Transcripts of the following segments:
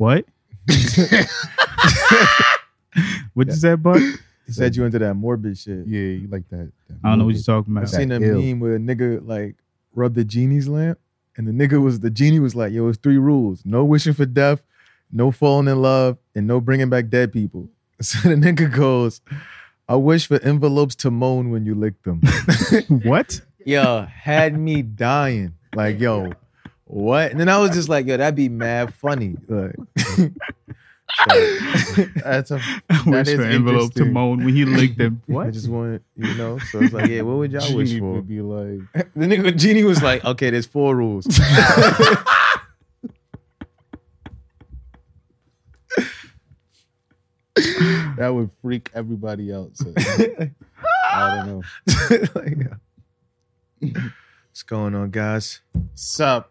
What? what you said, Buck? He said you into that morbid shit. Yeah, you like that. that I don't know what you're talking about. I seen a ill. meme where a nigga like rubbed the genie's lamp, and the nigga was the genie was like, "Yo, it's three rules: no wishing for death, no falling in love, and no bringing back dead people." So the nigga goes, "I wish for envelopes to moan when you lick them." What? yo, had me dying. Like, yo, what? And then I was just like, yo, that'd be mad funny. Like, That's a Wish for envelope to moan when he licked them. What? I just want, you know. So it's like, yeah, what would y'all wish Genie for? would be like, The nigga genie was like, okay, there's four rules. that would freak everybody out. So, I don't know. Like, yeah. What's going on, guys? Sup?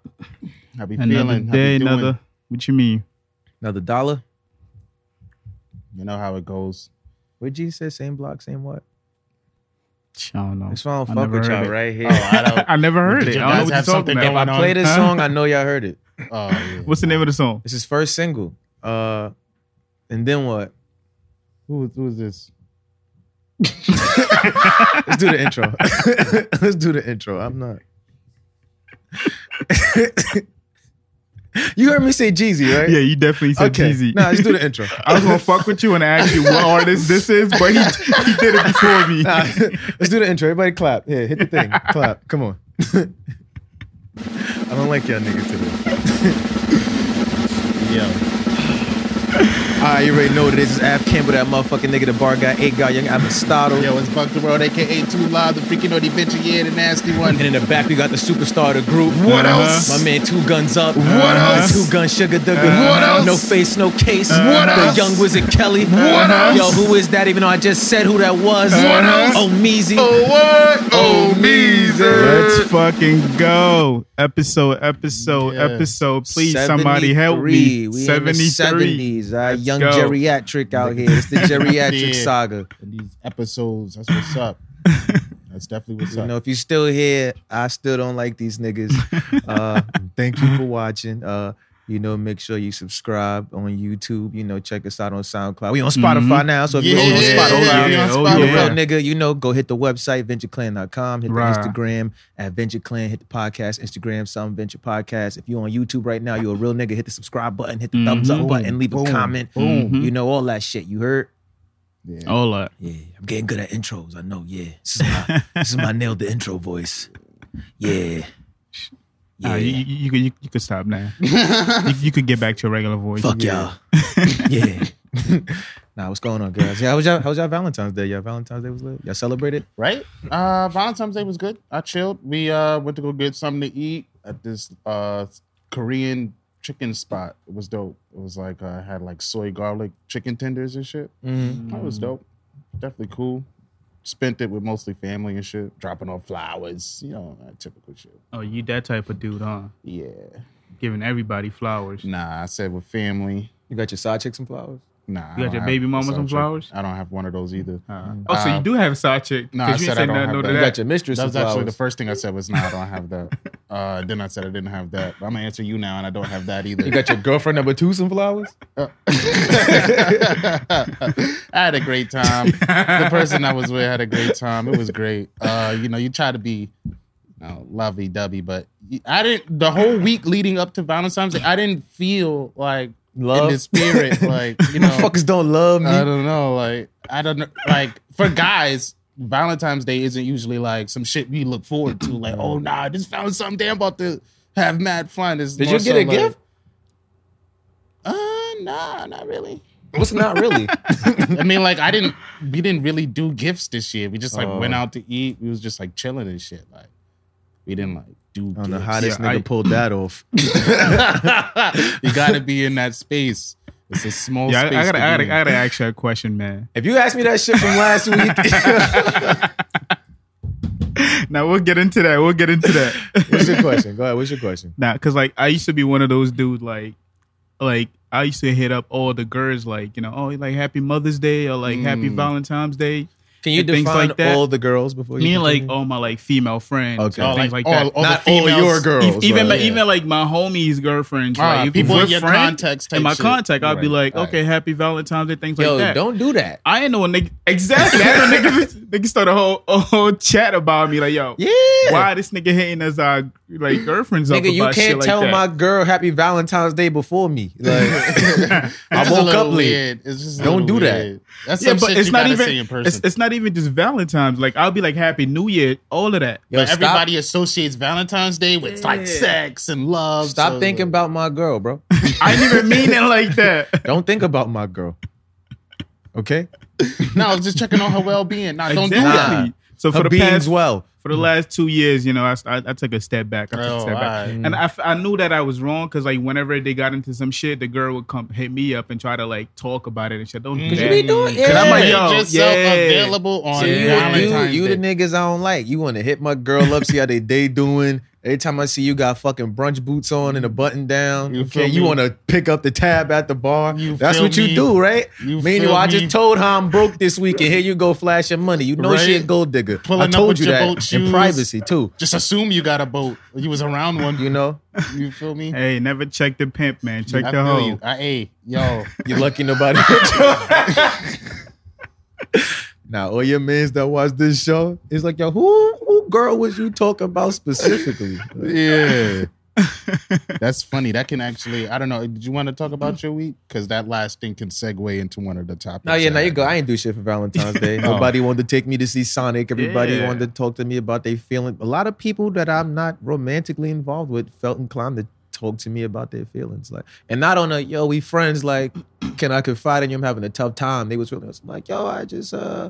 How be Another feeling? How day, be doing? another. What you mean? Another dollar? You know how it goes. What G said? Same block, same what? I don't know. That's why I don't I fuck with y'all it. right here. Oh, I don't. I never heard Did it. you I don't know guys what you're talking about. if I play this song, I know y'all heard it. Oh, yeah. What's the name of the song? It's his first single. Uh, and then what? Who, who is this? Let's do the intro. Let's do the intro. I'm not. You heard me say Jeezy, right? Yeah, you definitely said okay. Jeezy. Nah, let's do the intro. I was gonna fuck with you and ask you what artist this is, but he he did it before me. Nah, let's do the intro. Everybody clap. Yeah, hit the thing. clap. Come on. I don't like y'all niggas today. Yo. All right, you already know what it is. It's Av Campbell, that motherfucking nigga, the bar guy, eight guy, young Aristotle. Yo, it's Buck the World, aka Too Loud, the freaking naughty bitch, yeah, the nasty one. And in the back, we got the superstar of the group. What Uh-huh. else? My man, two guns up. What else? Two gun sugar dugger. What else? No face, no case. What the else? young wizard Kelly. What else? Yo, who is that? Even though I just said who that was. What else? Oh, Meezy. Oh, what? Oh, Meezer. Let's fucking go. Episode, episode, Yes. episode. Please, somebody help me. We 73. in the 70s. Uh, Let's young go. geriatric out here. It's the geriatric Yeah. saga. And these episodes, that's what's up. That's definitely what's You up. You know, if you're still here, I still don't like these niggas. Uh, thank you for watching. Uh, you know, make sure you subscribe on YouTube. You know, check us out on SoundCloud. We on Spotify Mhm. now, so if Yeah, you're on yeah, Spotify, yeah, yeah, on oh, Spotify. yeah. Real nigga, you know, go hit the website, ventureklan.com, hit the Right. Instagram at ventureclan, hit the podcast, Instagram, some venture podcast. If you're on YouTube right now, you're a real nigga, hit the subscribe button, hit the thumbs up Mhm. button, leave a comment. Boom. Mhm. You know, all that shit. You heard? Yeah. Hold up. Yeah, I'm getting good at intros. I know. Yeah, this is my this is my nailed the intro voice. Yeah, Nah, yeah. you, you, you, could- you, you could stop now. you, you could get back to your regular voice. Fuck y'all. yeah. nah, what's going on, guys? Yeah, how was y'all? How was y'all Valentine's Day? Y'all Valentine's Day was lit. Y'all celebrated? Right? Uh, Valentine's Day was good. I chilled. We uh went to go get something to eat at this uh Korean chicken spot. It was dope. It was like uh, had like soy garlic chicken tenders and shit. Mm-hmm. That was dope. Definitely cool. Spent it with mostly family and shit, dropping off flowers, you know, that typical shit. Oh, you that type of dude, huh? Yeah. Giving everybody flowers. Nah, I said with family. You got your side chick some flowers? Nah. You got your baby mama side some chick. flowers? I don't have one of those either. Uh, oh, so Uh, you do have a side chick? no, I 'cause you said I don't have no that. You got your mistress That was actually flowers. the first thing I said was, nah, I don't have that. Uh, then I said I didn't have that. But I'm gonna answer you now, and I don't have that either. You got your girlfriend number two some flowers? I had a great time. The person I was with had a great time. It was great. Uh, you know, you try to be you know, lovey dovey, but I didn't. The whole week leading up to Valentine's Day, I didn't feel like Love? in the spirit. Like you know, fuckers don't love me. I don't know. Like I don't know. Like for guys. Valentine's Day isn't usually like some shit we look forward to. Like, oh nah, I just found something. Damn, about to have mad fun. It's Did you get so a like, gift? Uh, nah, not really. What's not really? I mean, like I didn't. We didn't really do gifts this year. We just like Oh. went out to eat. We was just like chilling and shit. Like we didn't like do. I don't know how this Yeah, nigga I- pulled that off. you got to be in that space. It's a small Yeah, I, space. I gotta, to I be gotta, in. I gotta ask you a question, man. If you asked me that shit from last week, Now we'll get into that. We'll get into that. what's your question? Go ahead. What's your question? Nah, cause like I used to be one of those dudes like, like I used to hit up all the girls like you know oh like Happy Mother's Day or like Happy Mm. Valentine's Day, Can you and things define like that. all the girls before you Meaning like continue? all my like female friends, Okay. and things like like, all- that. all the not all females- your girls. Ev- even like, my, even like my homies' girlfriends, Ah, like people in your friends, context in my shit. contact, I'd be like, right. okay, happy Valentine's Day, things yo, like that. don't do that. I ain't know a nigga exactly. I know niggas, niggas start a whole a whole chat about me like, yo, Yeah. why this nigga hating us our like girlfriends up Nigga, you about can't like tell that. my girl Happy Valentine's Day before me. Like, I woke up late. It's just Don't do that. That's yeah, some but shit it's you not gotta even in person. it's, it's not even just Valentine's. Like I'll be like Happy New Year, all of that. Yo, but stop- everybody associates Valentine's Day with like sex and love. Stop so- thinking about my girl, bro. I didn't even mean it like that. Don't think about my girl. Okay? No, I was just checking on her well being. Nah, don't do that. Exactly. So for Her the beings past well. For the mm. last two years, you know, I, I, I took a step back. I took Oh, a step back, alright. and I knew that I was wrong because like whenever they got into some shit, the girl would come hit me up and try to like talk about it and shit. Don't do mm. that. you be doing- Cause yeah. I'm like, Make yo, yourself yourself yeah. available on So you, Valentine's you, you Day. the niggas I don't like. You want to hit my girl up, see how they day doing. Every time I see you got fucking brunch boots on and a button down. You okay, you want to pick up the tab at the bar. You That's feel what you me? do, right? You Meanwhile, feel I just told her I'm broke this week, and here you go flashing money. You know Right? she a gold digger. Pulling I up told with you that in privacy too. Just assume you got a boat. You was around one. You know, You feel me? Hey, never check the pimp, man. Check I the feel hoe. you. I, hey, yo, you lucky nobody. now, all your mans that watch this show is like, yo, who who girl was you talking about specifically? Yeah. That's funny. That can actually. I don't know. Did you want to talk about your week? Because that last thing can segue into one of the topics. No, yeah, now you go. I ain't do shit for Valentine's Day. Oh. Nobody wanted to take me to see Sonic. Everybody Yeah. wanted to talk to me about their feeling. A lot of people that I'm not romantically involved with felt inclined to talk to me about their feelings. Like, and not on a yo, we friends. Like, can I confide in you? I'm having a tough time. They was really was like, yo, I just uh,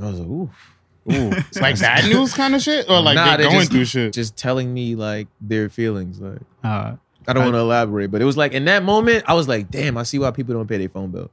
I was like, ooh, ooh, It's like bad news kind of shit, or like Nah, they they going just- through shit. just telling me like their feelings. Like, Uh, I don't want to elaborate, but it was like in that moment, I was like, damn, I see why people don't pay their phone bill.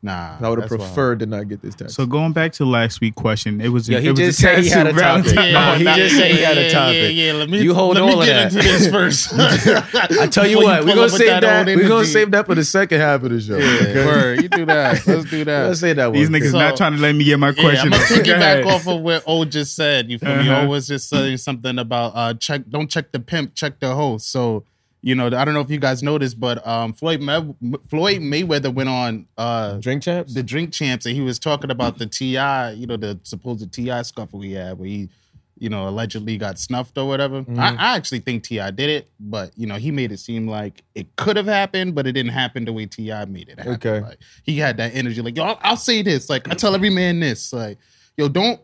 Nah, I would have that's wild. preferred to not get this text. so going back to last week question, it was Yeah, he it just said he had a topic. Valentine's- No, he just said he had a topic. Yeah, yeah. Let me, You hold let all me of get into this first. I tell you Before what, we're gonna save that. old We're gonna save that for the second half of the show. Yeah, okay? word. You do that. Let's do that. Let's say that one. These niggas So- not trying to let me get my Yeah, question. I'm gonna off. Go ahead. piggyback off of what O just said. You feel me? Uh-huh. O was just saying something about uh check. Don't check the pimp, check the host. So you know, I don't know if you guys noticed, but um, Floyd May- Floyd Mayweather went on uh Drink champs. the drink champs and he was talking about the T.I., you know, the supposed T.I. scuffle he had where he, you know, allegedly got snuffed or whatever. Mm-hmm. I, I actually think T.I. did it, but you know, he made it seem like it could have happened, but it didn't happen the way T.I. made it happen. Okay. Like he had that energy, like yo, I'll, I'll say this, like I tell every man this, like yo, don't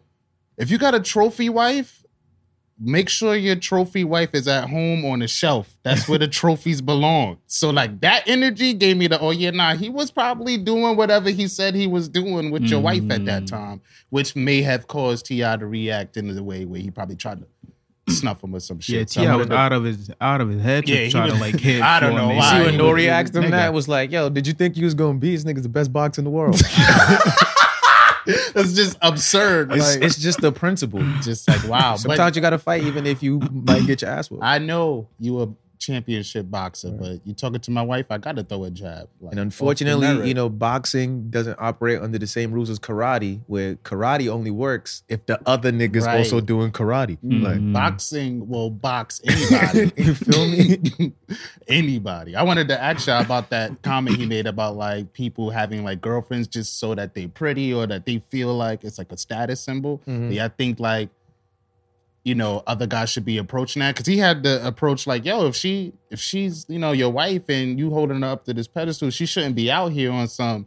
if you got a trophy wife. Make sure your trophy wife is at home on the shelf. That's where the trophies belong. So, like that energy gave me the oh yeah, nah. He was probably doing whatever he said he was doing with your wife at that mm. time, which may have caused T.I. to react in the way where he probably tried to mm. snuff him or some shit. Yeah, So T.I. I'm was out of his out of his head to Yeah, he try was- to like hit. I don't know why. See when He Nore was- asked him nigga. that was like, "Yo, did you think you was gonna beat this nigga's the best box in the world?" it's just absurd. it's, like, it's just the principle. just like wow. but Sometimes you gotta fight even if you might get your ass whooped. I know you a championship boxer, but you talking to my wife, I gotta throw a jab. Like, And unfortunately, you know, boxing doesn't operate under the same rules as karate, where karate only works if the other niggas Right. also doing karate. Like, boxing will box anybody. you feel me? anybody. I wanted to ask you about that comment he made about like people having like girlfriends just so that they're pretty or that they feel like it's like a status symbol. Mhm. Yeah, I think like you know other guys should be approaching that because he had the approach like yo if she if she's you know your wife and you holding her up to this pedestal she shouldn't be out here on some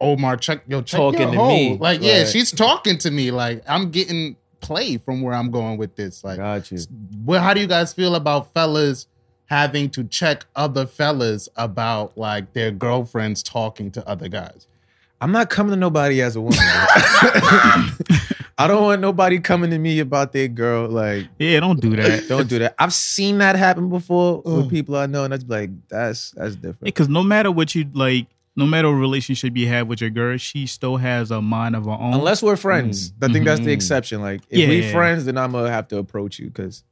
Omar check yo check Talking your to hoe. me. like yeah she's talking to me like I'm getting play from where I'm going with this like Got you. well, how do you guys feel about fellas having to check other fellas about like their girlfriends talking to other guys? I'm not coming to nobody as a woman. bro. I don't want nobody coming to me about their girl. Like, Yeah, don't do that. don't do that. I've seen that happen before Oh. with people I know, and that's like, that's that's different. Because no matter what you like, no matter what relationship you have with your girl, she still has a mind of her own. Unless we're friends, I think that's the Mhm. exception. Like, if we Yeah. friends, then I'm gonna have to approach you because,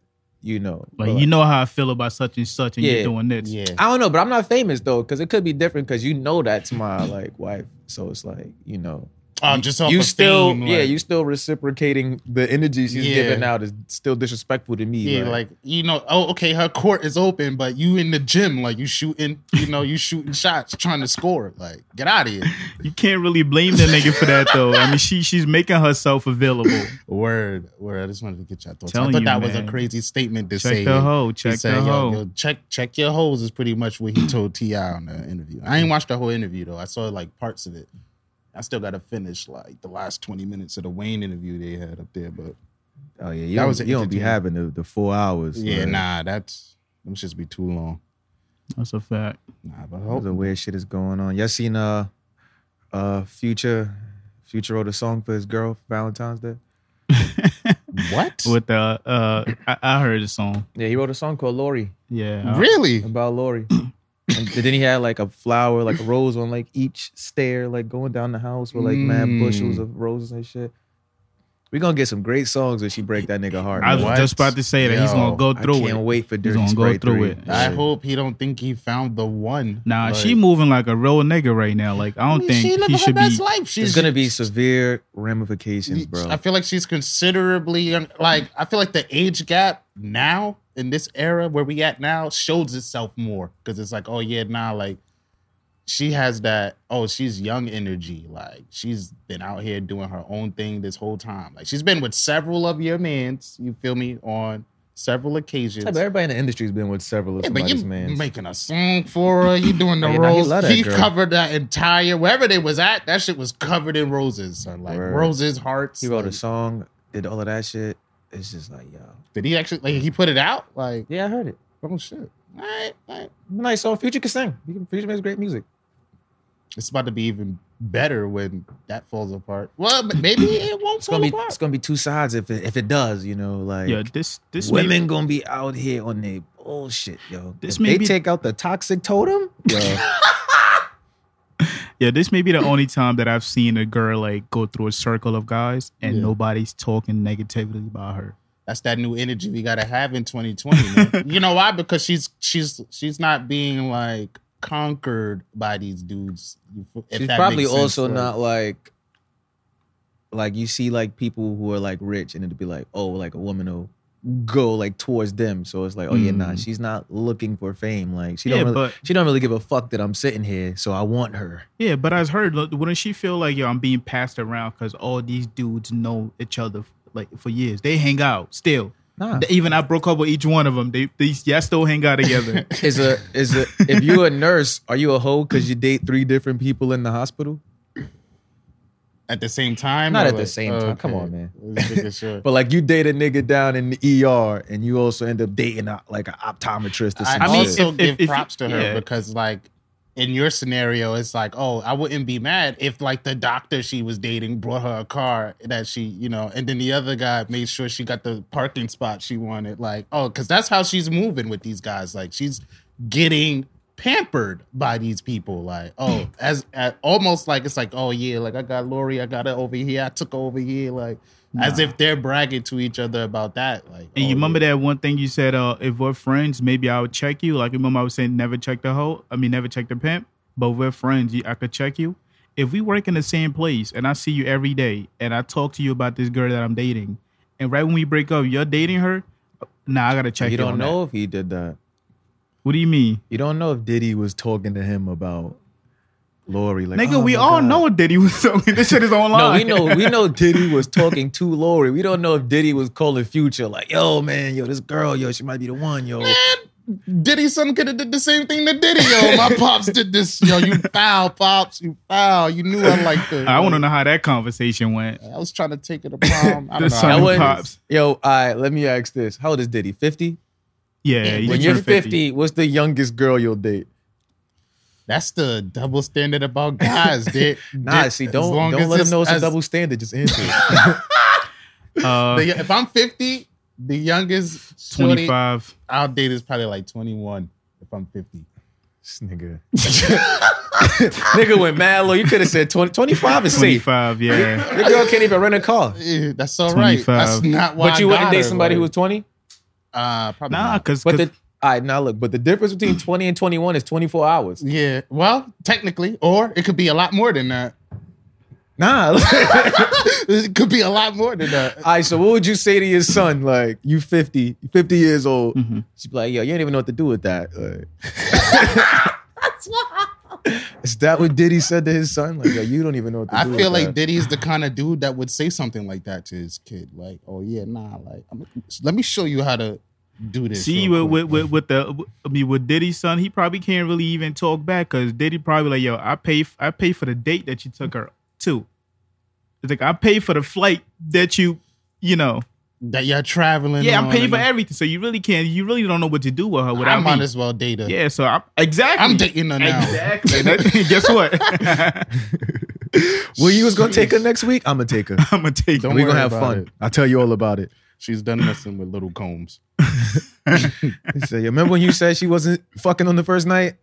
you know, like but- you know how I feel about such and such, and Yeah. you're doing this. Yeah. I don't know, but I'm not famous though, because it could be different because you know that's my like wife. So it's like, you know, Um, just off you of still, fame, yeah, like- you still reciprocating the energy she's Yeah. giving out is still disrespectful to me. Yeah, like, like you know, oh, okay, her court is open, but you in the gym, like you shooting, you know, you shooting shots, trying to score. Like, get out of here. You can't really blame the nigga for that though. I mean, she she's making herself available. Word, word. I just wanted to get your thoughts. I Telling thought you, that was a crazy statement to Check say. the hoe, He check said, the yo, hoe. yo, check check your hoes is pretty much what he told T.I. on the interview. I ain't watched the whole interview though. I saw like parts of it. I still got to finish like the last twenty minutes of the Wayne interview they had up there, but oh yeah, you That don't, was you don't be having the, the four hours. yeah, like, nah, that's them just be too long. That's a fact. Nah, but I All hope the weird shit is going on. Y'all seen uh uh Future Future wrote a song for his girl for Valentine's Day? what? With the uh, I, I heard the song. Yeah, he wrote a song called Lori Yeah, Really? about Lori. and then he had like a flower, like a rose on like each stair, like going down the house with like mad Mm. bushels of roses and shit. We gonna get some great songs when she break that nigga heart. I was. What? just about to say that he's Yo, gonna go I through can't it. wait for He's Dirty gonna go Spray through 3. it. I Shit. hope he don't think he found the one. Nah, Like, she moving like a real nigga right now. Like I don't I mean, think she living he her should be. best life. She's There's gonna be severe ramifications, bro. I feel like she's considerably young. Like I feel like the age gap now in this era where we at now shows itself more because it's like, oh yeah, now like she has that. Oh, she's young energy. Like she's been out here doing her own thing this whole time. Like she's been with several of your mans. You feel me on several occasions. But everybody in the industry's been with several of Yeah, but somebody's man. making a song for her. You doing the Hey, nah, he he covered that entire wherever they was at. That shit was covered in roses. Son. Like Word. roses, hearts. He wrote a song, did all of that shit. It's just like, yo. Did he actually like he put it out? Like Yeah, I heard it. oh shit! All right, all right. Nice song. Future can sing. Future makes great music. It's about to be even better when that falls apart. Well, but maybe it won't It's fall gonna be apart. it's gonna be two sides if it if it does, you know, like Yeah, this this women may- gonna be out here on their bullshit, yo. This if may they be- take out the toxic totem, yo. yeah, this may be the only time that I've seen a girl like go through a circle of guys and Yeah. nobody's talking negatively about her. That's that new energy we gotta have in 2020. Man. you know why? Because she's she's she's not being like conquered by these dudes. if She's that probably makes sense, also like- not like like you see like people who are like rich and it'd be like, oh, like a woman will go like towards them. So it's like, oh yeah, nah, Mm. she's not looking for fame. Like she Yeah, don't really, but- she don't really give a fuck that I'm sitting here, so I want her. Yeah, but I've heard look, wouldn't she feel like yo, I'm being passed around because all these dudes know each other like for years. They hang out still. Nah. Even I broke up with each one of them. They these yeah still hang out together. Is a is a if you're a nurse, are you a hoe because you date three different people in the hospital? at the same time. Not or at the like- same time. Come on, man. Sure. But like you date a nigga down in the ER and you also end up dating a, like an optometrist or I, some I mean, shit. also if- give if- if- props to her yeah. because like in your scenario, it's like, oh, I wouldn't be mad if like the doctor she was dating brought her a car that she, you know, and then the other guy made sure she got the parking spot she wanted. Like, oh, because that's how she's moving with these guys. Like she's getting pampered by these people. Like, oh, hmm. as, as almost like it's like, oh yeah, like I got Lori, I got her over here, I took over here, like as if they're bragging to each other about that. Like, And oh, you remember yeah. that one thing you said, uh, if we're friends, maybe I would check you. Like remember I was saying never check the hoe. I mean never check the pimp. But if we're friends, I could check you. If we work in the same place and I see you every day and I talk to you about this girl that I'm dating, and right when we break up, you're dating her, nah, I gotta check you you. don't on know That. if he did that. What do you mean? You don't know if Diddy was talking to him about Lori. Like, Nigga, oh we all God. know Diddy was talking. This shit is online. No, we know we know Diddy was talking to Lori. We don't know if Diddy was calling Future like, yo, man, yo, this girl, yo, she might be the one, yo. Man, Diddy's son could have did the same thing to Diddy. Yo, my pops did this. Yo, you foul, pops. You foul. You knew I liked it. I want to know how that conversation went. I was trying to take it to prom. I The don't know. son how I of it wouldn't- pops. Yo, all right, let me ask this. How old is Diddy? 50? Yeah, When you're turned 50, what's the youngest girl you'll date? That's the double standard about guys, dude. Nah, Dick, see, as don't don't let him know it's a double standard. Just answer it. Uh, the- if I'm 50, the youngest 20, 25. I'll date is probably like 21 if I'm 50. this nigga. nigga went mad low. You could have said 20, 25 is safe. 25, yeah. Your girl can't even rent a car. Eh, That's all right. 25. That's not why But you I wouldn't date her, somebody who was 20? uh, probably Nah, not. because But the all right, now look, but the difference between 20 and 21 is 24 hours. Yeah, well, technically, or it could be a lot more than that. Nah. it could be a lot more than that. All right, so what would you say to your son? Like, you 50, 50 years old. Mhm. She'd be like, yo, you don't even know what to do with that. Like, is that what Diddy said to his son? Like, yo, you don't even know what to I do feel with like that. Diddy's the kind of dude that would say something like that to his kid. Like, oh yeah, nah, like I'm, let me show you how to do this. See, with, with, with, with the, I mean, with Diddy's son, he probably can't really even talk back because Diddy probably like, yo, I pay, I pay for the date that you took her to. It's like I pay for the flight that you, you know, that you're traveling. yeah, I'm paying for everything. So you really can't, you really don't know what to do with her I without might me. as well date her. Yeah, so I'm exactly. I'm dating her now. Exactly. Guess what? Well, you was gonna take her next week? I'm gonna take her. I'm gonna take. Don't we worry gonna have fun. it. I'll tell you all about it. She's done messing with little combs. He said, "You remember when you said she wasn't fucking on the first night?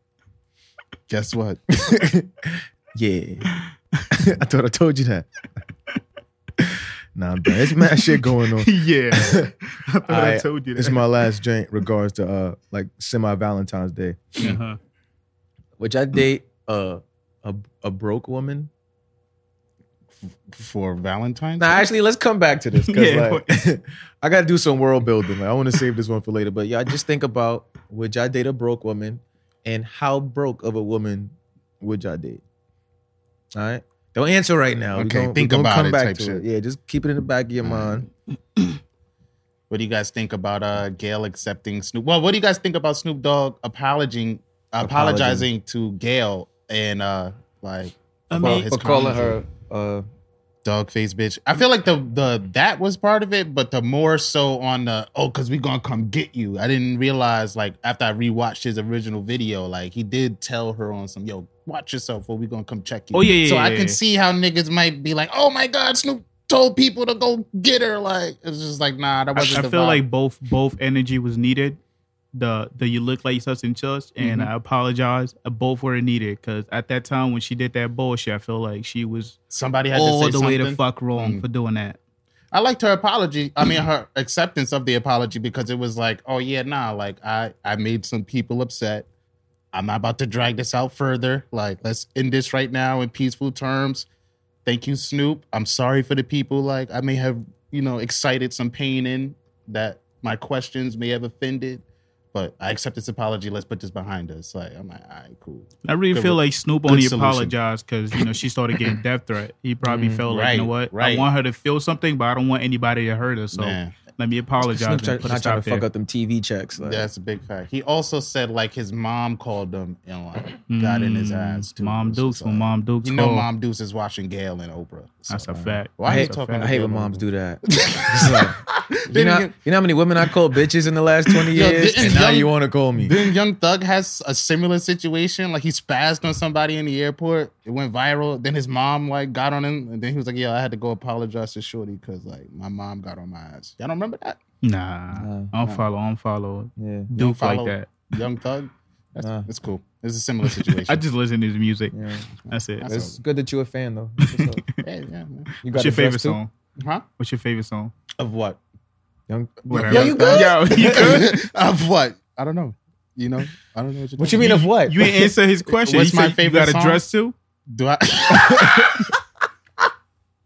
Guess what? yeah. I thought I told you that. nah, bro. It's mad shit going on. yeah, I thought I, I- told you that. It's my last drink regards to uh like semi Valentine's Day. uh-huh. Which I date uh a a broke woman. For Valentine's. Nah, Day? actually, let's come back to this because Yeah. like I gotta do some world building. Like, I want to save this one for later. But yeah, just think about would y'all date a broke woman, and how broke of a woman would y'all date? All right, don't answer right now. Okay, gonna- we think gonna about come it back type to shit. it. Yeah, just keep it in the back of your mind. What do you guys think about uh Gayle accepting Snoop? Well, what do you guys think about Snoop Dogg apologizing apologizing to Gayle and uh like I for mean, his For calling her uh dog face bitch. I feel like the the that was part of it, but the more so on the oh, cause we gonna come get you. I didn't realize like after I rewatched his original video, like he did tell her on some yo, watch yourself or we gonna come check you. Oh, yeah, yeah, So yeah, I yeah. can see how niggas might be like, oh my god, Snoop told people to go get her. Like it's just like nah, that I, wasn't. I the feel vibe. like both both energy was needed. The the you look like such and such, and Mm-hmm. I apologize. Both were needed because at that time when she did that bullshit, I feel like she was somebody had all to the say way something. to fuck wrong Mm. for doing that. I liked her apology. I mean, her acceptance of the apology because it was like, oh yeah, nah, like I I made some people upset. I'm not about to drag this out further. Like, let's end this right now in peaceful terms. Thank you, Snoop. I'm sorry for the people. Like, I may have you know excited some pain in that my questions may have offended, but I accept this apology. Let's put this behind us. Like, I'm like, all right, cool. I really Good- feel like Snoop only solution. apologized because you know she started getting death threat. He probably Mhm. felt like you know what, right. I want her to feel something, but I don't want anybody to hurt her. So Man. let me apologize Snoop and try, not trying to there. fuck up them TV checks. Like, That's a big fact. He also said like his mom called him and like got in his Mm, ass too. Mom It's Dukes just when Mom Dukes You know, called. Mom Deuce is watching Gayle and Oprah. So, That's a uh, fact. Why I hate, talking? I hate when moms do that. Like, you, know, you know how many women I called bitches in the last 20 years? didn't and now you want to call me. Then Young Thug has a similar situation. Like he spazzed on somebody in the airport. It went viral. Then his mom like got on him, and then he was like, "Yeah, I had to go apologize to Shorty because like my mom got on my ass." Y'all don't remember that? Nah, Nah. I don't follow. I don't follow. Yeah. Don't like follow that. Young Thug. That's, Nah. that's cool. It's a similar situation. I just listen to his music. yeah. That's it. That's It's good that you're a fan, though. That's what's up. yeah, yeah, man. You What's your dress, favorite too? song? Huh? What's your favorite song? Of what? Young, Whatever. Yo, you good? Yo, you good? of what? I don't know. You know, I don't know what you're What you talking mean of what? You ain't answer his question. What's He my said favorite You got song? a dress too Do I?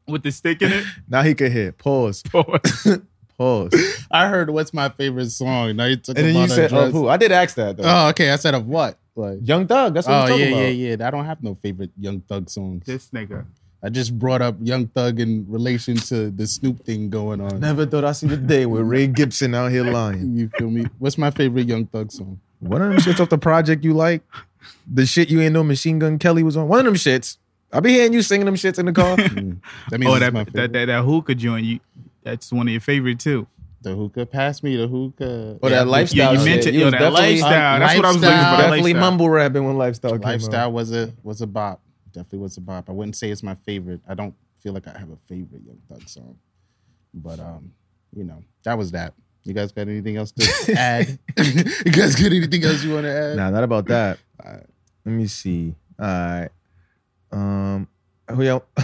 with the stick in it. now he can hear. Pause. Pause. I heard what's my favorite song. Now you took And then you said, of who? I did ask that, though. Oh, okay. I said of what? Like, Young Thug. That's what oh I'm yeah, talking about. yeah, yeah. I don't have no favorite Young Thug songs. this nigga. I just brought up Young Thug in relation to the Snoop thing going on. Never thought I'd see the day with Ray Gibson out here lying. You feel me? What's my favorite Young Thug song? One of them shits off the project you like. The shit you ain't know Machine Gun Kelly was on. One of them shits. I be hearing you singing them shits in the car. Mm. That means Oh, that my that, that that hookah joint. You that's one of your favorite too. the hookah. Pass me the hookah. Or that lifestyle Yeah, you shit. mentioned yo that definitely- lifestyle. That's what I was looking for. That Definitely lifestyle. mumble rapping when lifestyle came Lifestyle out. was a was a bop. Definitely was a bop. I wouldn't say it's my favorite. I don't feel like I have a favorite Young Thug song, but um, you know, that was that. You guys got anything else to add? you guys got anything else you want to add? Nah, not about that. Alright. Let me see. All right. Um, yeah.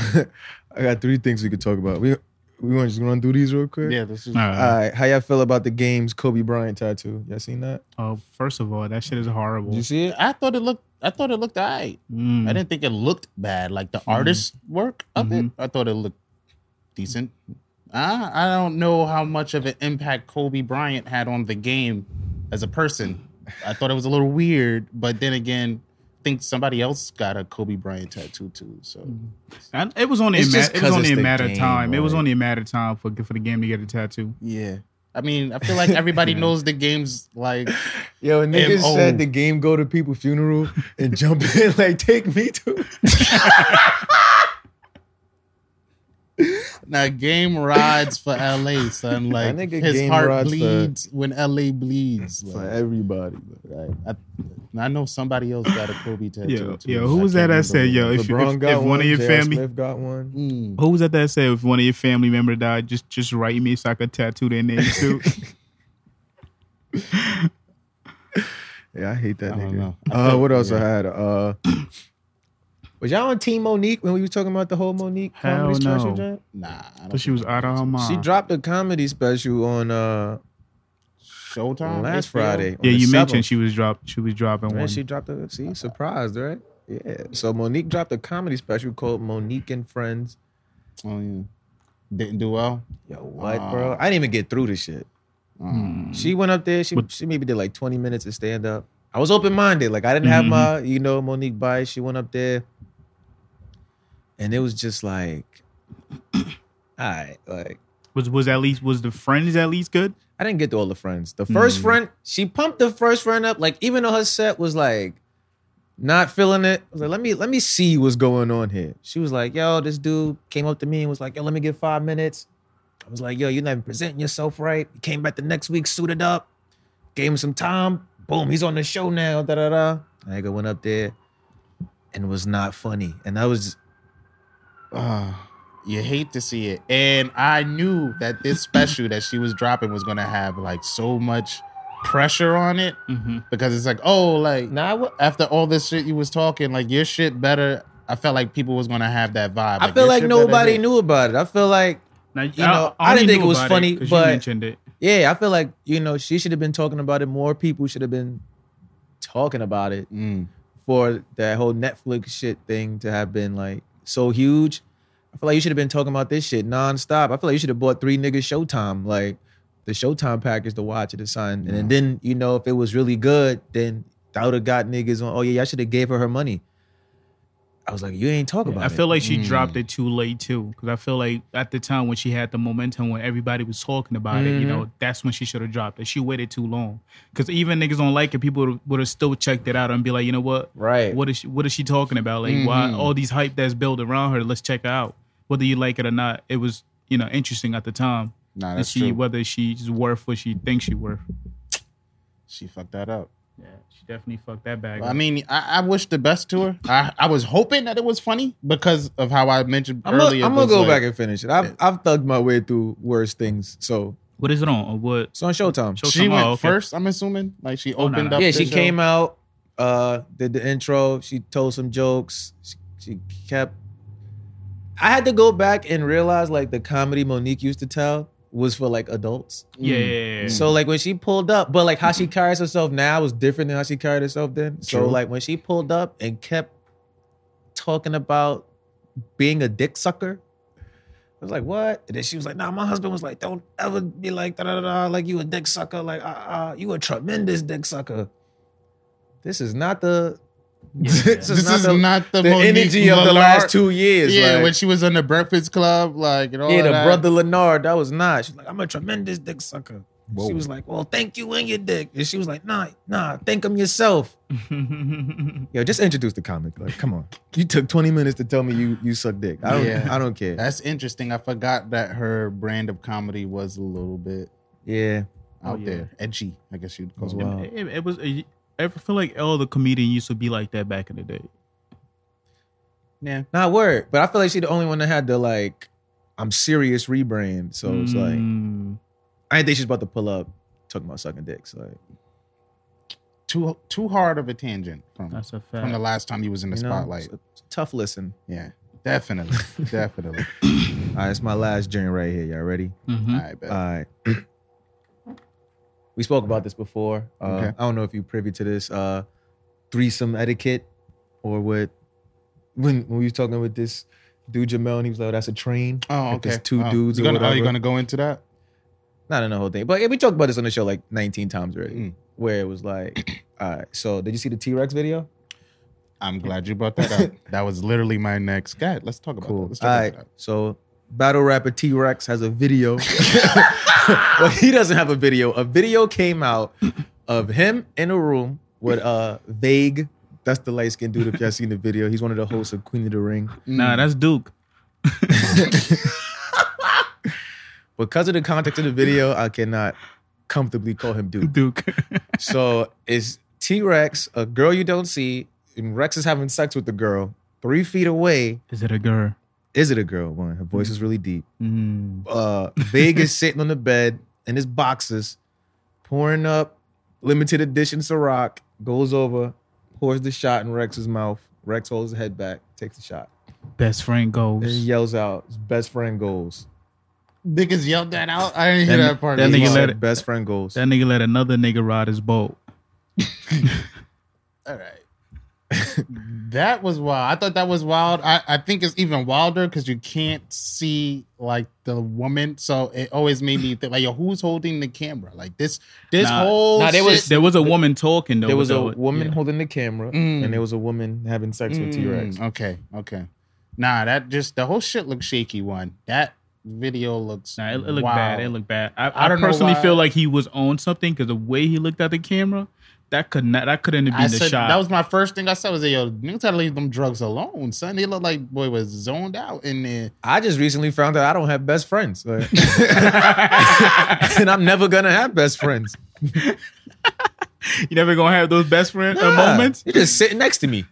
I got three things we could talk about. We we want to just run through these real quick. Yeah, this is All All right. right. How y'all feel about the game's Kobe Bryant tattoo? Y'all seen that? Oh, first of all, that shit is horrible. Did you see it? I thought it looked. I thought it looked alright. Mm. I didn't think it looked bad. Like the artist work of it, I thought it looked decent. I, I don't know how much of an impact Kobe Bryant had on the game as a person. I thought it was a little weird, but then again, I think somebody else got a Kobe Bryant tattoo too. So mm-hmm. And it was only It's a ma- just it was 'cause only a matter of game, time. It was only a matter of time for for the game to get a tattoo. yeah, I mean, I feel like everybody knows the game's like Yo, niggas M.O. said the game go to people's funeral and jump in like take me to. Now game rides for LA, son. Like his heart rides for- bleeds when LA bleeds. For everybody. right. I, I know somebody else got a Kobe tattoo. Yo, too, yo, but who I was that that said, yo, if you- LeBron got if one. one of your J.R. family- Smith got one. Mm. Who was that that said if one of your family member died, just just write me so I could tattoo their name too? Yeah, I hate that I don't nigga. know. Uh, what else I had? Uh, was y'all on Team Mo'Nique when we was talking about the whole Mo'Nique Hell comedy special? no. Joint? Nah, I don't she was out of her mind. She dropped a comedy special on uh Showtime last HBO? Friday. on yeah, you 7th. mentioned she was drop. She was dropping Man, one. she dropped a see surprised, right? Yeah. So Mo'Nique dropped a comedy special called Mo'Nique and Friends. Oh yeah, didn't do well. Yo, what, Ah. bro? I didn't even get through this shit. Um, She went up there. She What- she maybe did like twenty minutes of stand up. I was open minded. Like I didn't have Mhm. my you know Mo'Nique bias. She went up there, and it was just like, all right, like was was at least was the friends at least good? I didn't get to all the friends. The first Mm. friend, she pumped the first friend up. Like even though her set was like not feeling it, I was like, let me let me see what's going on here. She was like, yo, this dude came up to me and was like, yo, let me get five minutes. I was like, yo, you're not even presenting yourself right. He came back the next week suited up, gave him some time. Boom, he's on the show now. Da da da. Nigga went up there and was not funny. And I was Ah, you hate to see it. And I knew that this special that she was dropping was gonna have like so much pressure on it Mm-hmm. because it's like, oh, like nah, what after all this shit you was talking, like your shit better. I felt like people was gonna have that vibe. I feel like nobody knew about it. I feel like Now, you know, I didn't think it was funny, you but- mentioned it. Yeah, I feel like you know she should have been talking about it. More people should have been talking about it Mm. for that whole Netflix shit thing to have been like so huge. I feel like you should have been talking about this shit nonstop. I feel like you should have bought three niggas Showtime, like the Showtime package to watch it or something. And then you know if it was really good, then that would have got niggas on. Oh yeah, I should have gave her her money. I was like, you ain't talk about it. I it. feel like she Mm. dropped it too late too, because I feel like at the time when she had the momentum, when everybody was talking about it, you know, that's when she should have dropped it. She waited too long, because even niggas don't like it. People would have still checked it out and be like, you know what, right. what is she, what is she talking about? Like, why Mhm. all these hype that's built around her? Let's check her out, whether you like it or not. It was you know interesting at the time Nah, to that's see true. whether she's worth what she thinks she worth. She fucked that up. Yeah, she definitely fucked that bag. I mean, I, I wish the best to her. I, I was hoping that it was funny because of how I mentioned earlier. I'm earlier. gonna go like- back and finish it. I've I've thugged my way through worse things. So what is it on? Or what? it's on Showtime. Show- She Oh, went okay. first. I'm assuming, like she Oh, no, opened no. up. yeah, the she show. came out, uh, did the intro. She told some jokes. She, she kept. I had to go back and realize like the comedy Mo'Nique used to tell was for like adults. Yeah, Mm. yeah, yeah, yeah. So like when she pulled up, but like how she carries herself now was different than how she carried herself then. So like when she pulled up and kept talking about being a dick sucker. I was like, what? And then she was like, nah, my husband was like, don't ever be like, da da da, da, like you a dick sucker. Like, uh, uh, you a tremendous dick sucker. This is not the, this, This is, not, is the, not the, the energy of the Millard. last two years. Yeah, like, when she was on the Breakfast Club, like and all yeah, of the that. brother Leonard, that was not. She's like, I'm a tremendous dick sucker. Whoa. She was like, well, thank you and your dick. And she was like, nah, nah, thank him yourself. Yo, just introduce the comic. Like, come on. You took 20 minutes to tell me you you suck dick. I don't Yeah. I don't care. That's interesting. I forgot that her brand of comedy was a little bit yeah. out Oh, yeah. there, edgy. I guess you'd call As it. well. it, it was. I feel like all the comedian used to be like that back in the day. Yeah, Not word. But I feel like she the only one that had the like I'm serious rebrand. So it's like Mm. I didn't think she's about to pull up talking about sucking dicks. Like too too hard of a tangent from that's a from the last time he was in the you spotlight. it's a, it's a tough listen. Yeah, definitely, definitely. All right, it's my last joint right here. Y'all ready? Mhm. I bet. All right. we spoke about this before. Uh, Okay. I don't know if you're privy to this. Uh, threesome etiquette or what when when we were talking with this dude Jamel and he was like, oh, "That's a train." Oh, okay. there's two Oh, dudes You or gonna, are you gonna go into that? Not in the whole thing, but yeah, we talked about this on the show like 19 times already. Mm. Where it was like, all right. So did you see the T Rex video? I'm glad you brought that up. that was literally my next. Ahead, let's talk about that. Cool. Let's All talk right. that. So battle rapper T Rex has a video. well, he doesn't have a video. A video came out of him in a room with uh Vague. That's the light skinned dude. If y'all seen the video, he's one of the hosts of Queen of the Ring. Nah, that's Duke. Because of the context of the video, I cannot comfortably call him Duke. Duke. So it's T Rex, a girl you don't see, and Rex is having sex with the girl three feet away. Is it a girl? Is it a girl? One, her voice is really deep. Mm. uh Vegas sitting on the bed in his boxes, pouring up limited edition Ciroc, goes over, pours the shot in Rex's mouth. Rex holds his head back, takes the shot. Best friend goes. And he yells out, his best friend goes. Niggas yelled that out. I didn't hear That- that part. that nigga let it- best friend goes. That nigga let another nigga ride his boat. All right. that was wild. I thought that was wild. I, I think it's even wilder because you can't see like the woman. So it always made me think like, yo, who's holding the camera? Like this, this Nah. whole Nah, there was- shit- There was a woman talking though. there was a woman Yeah. holding the camera, Mm. and there was a woman having sex with T Rex. Mm, Okay, okay. Nah, that just the whole shit looks shaky. One that video looks. Nah, it, it looked wild. bad. It looked bad. I, I I, don't personally feel like he was on something because the way he looked at the camera, that could not. That couldn't have I the said shot. that was my first thing I said was, "Yo, niggas gotta leave them drugs alone, son." They look like boy was zoned out in there. I just recently found out I don't have best friends. Like- and I'm never gonna have best friends. you never gonna have those best friend uh, Nah, moments. You're just sitting next to me.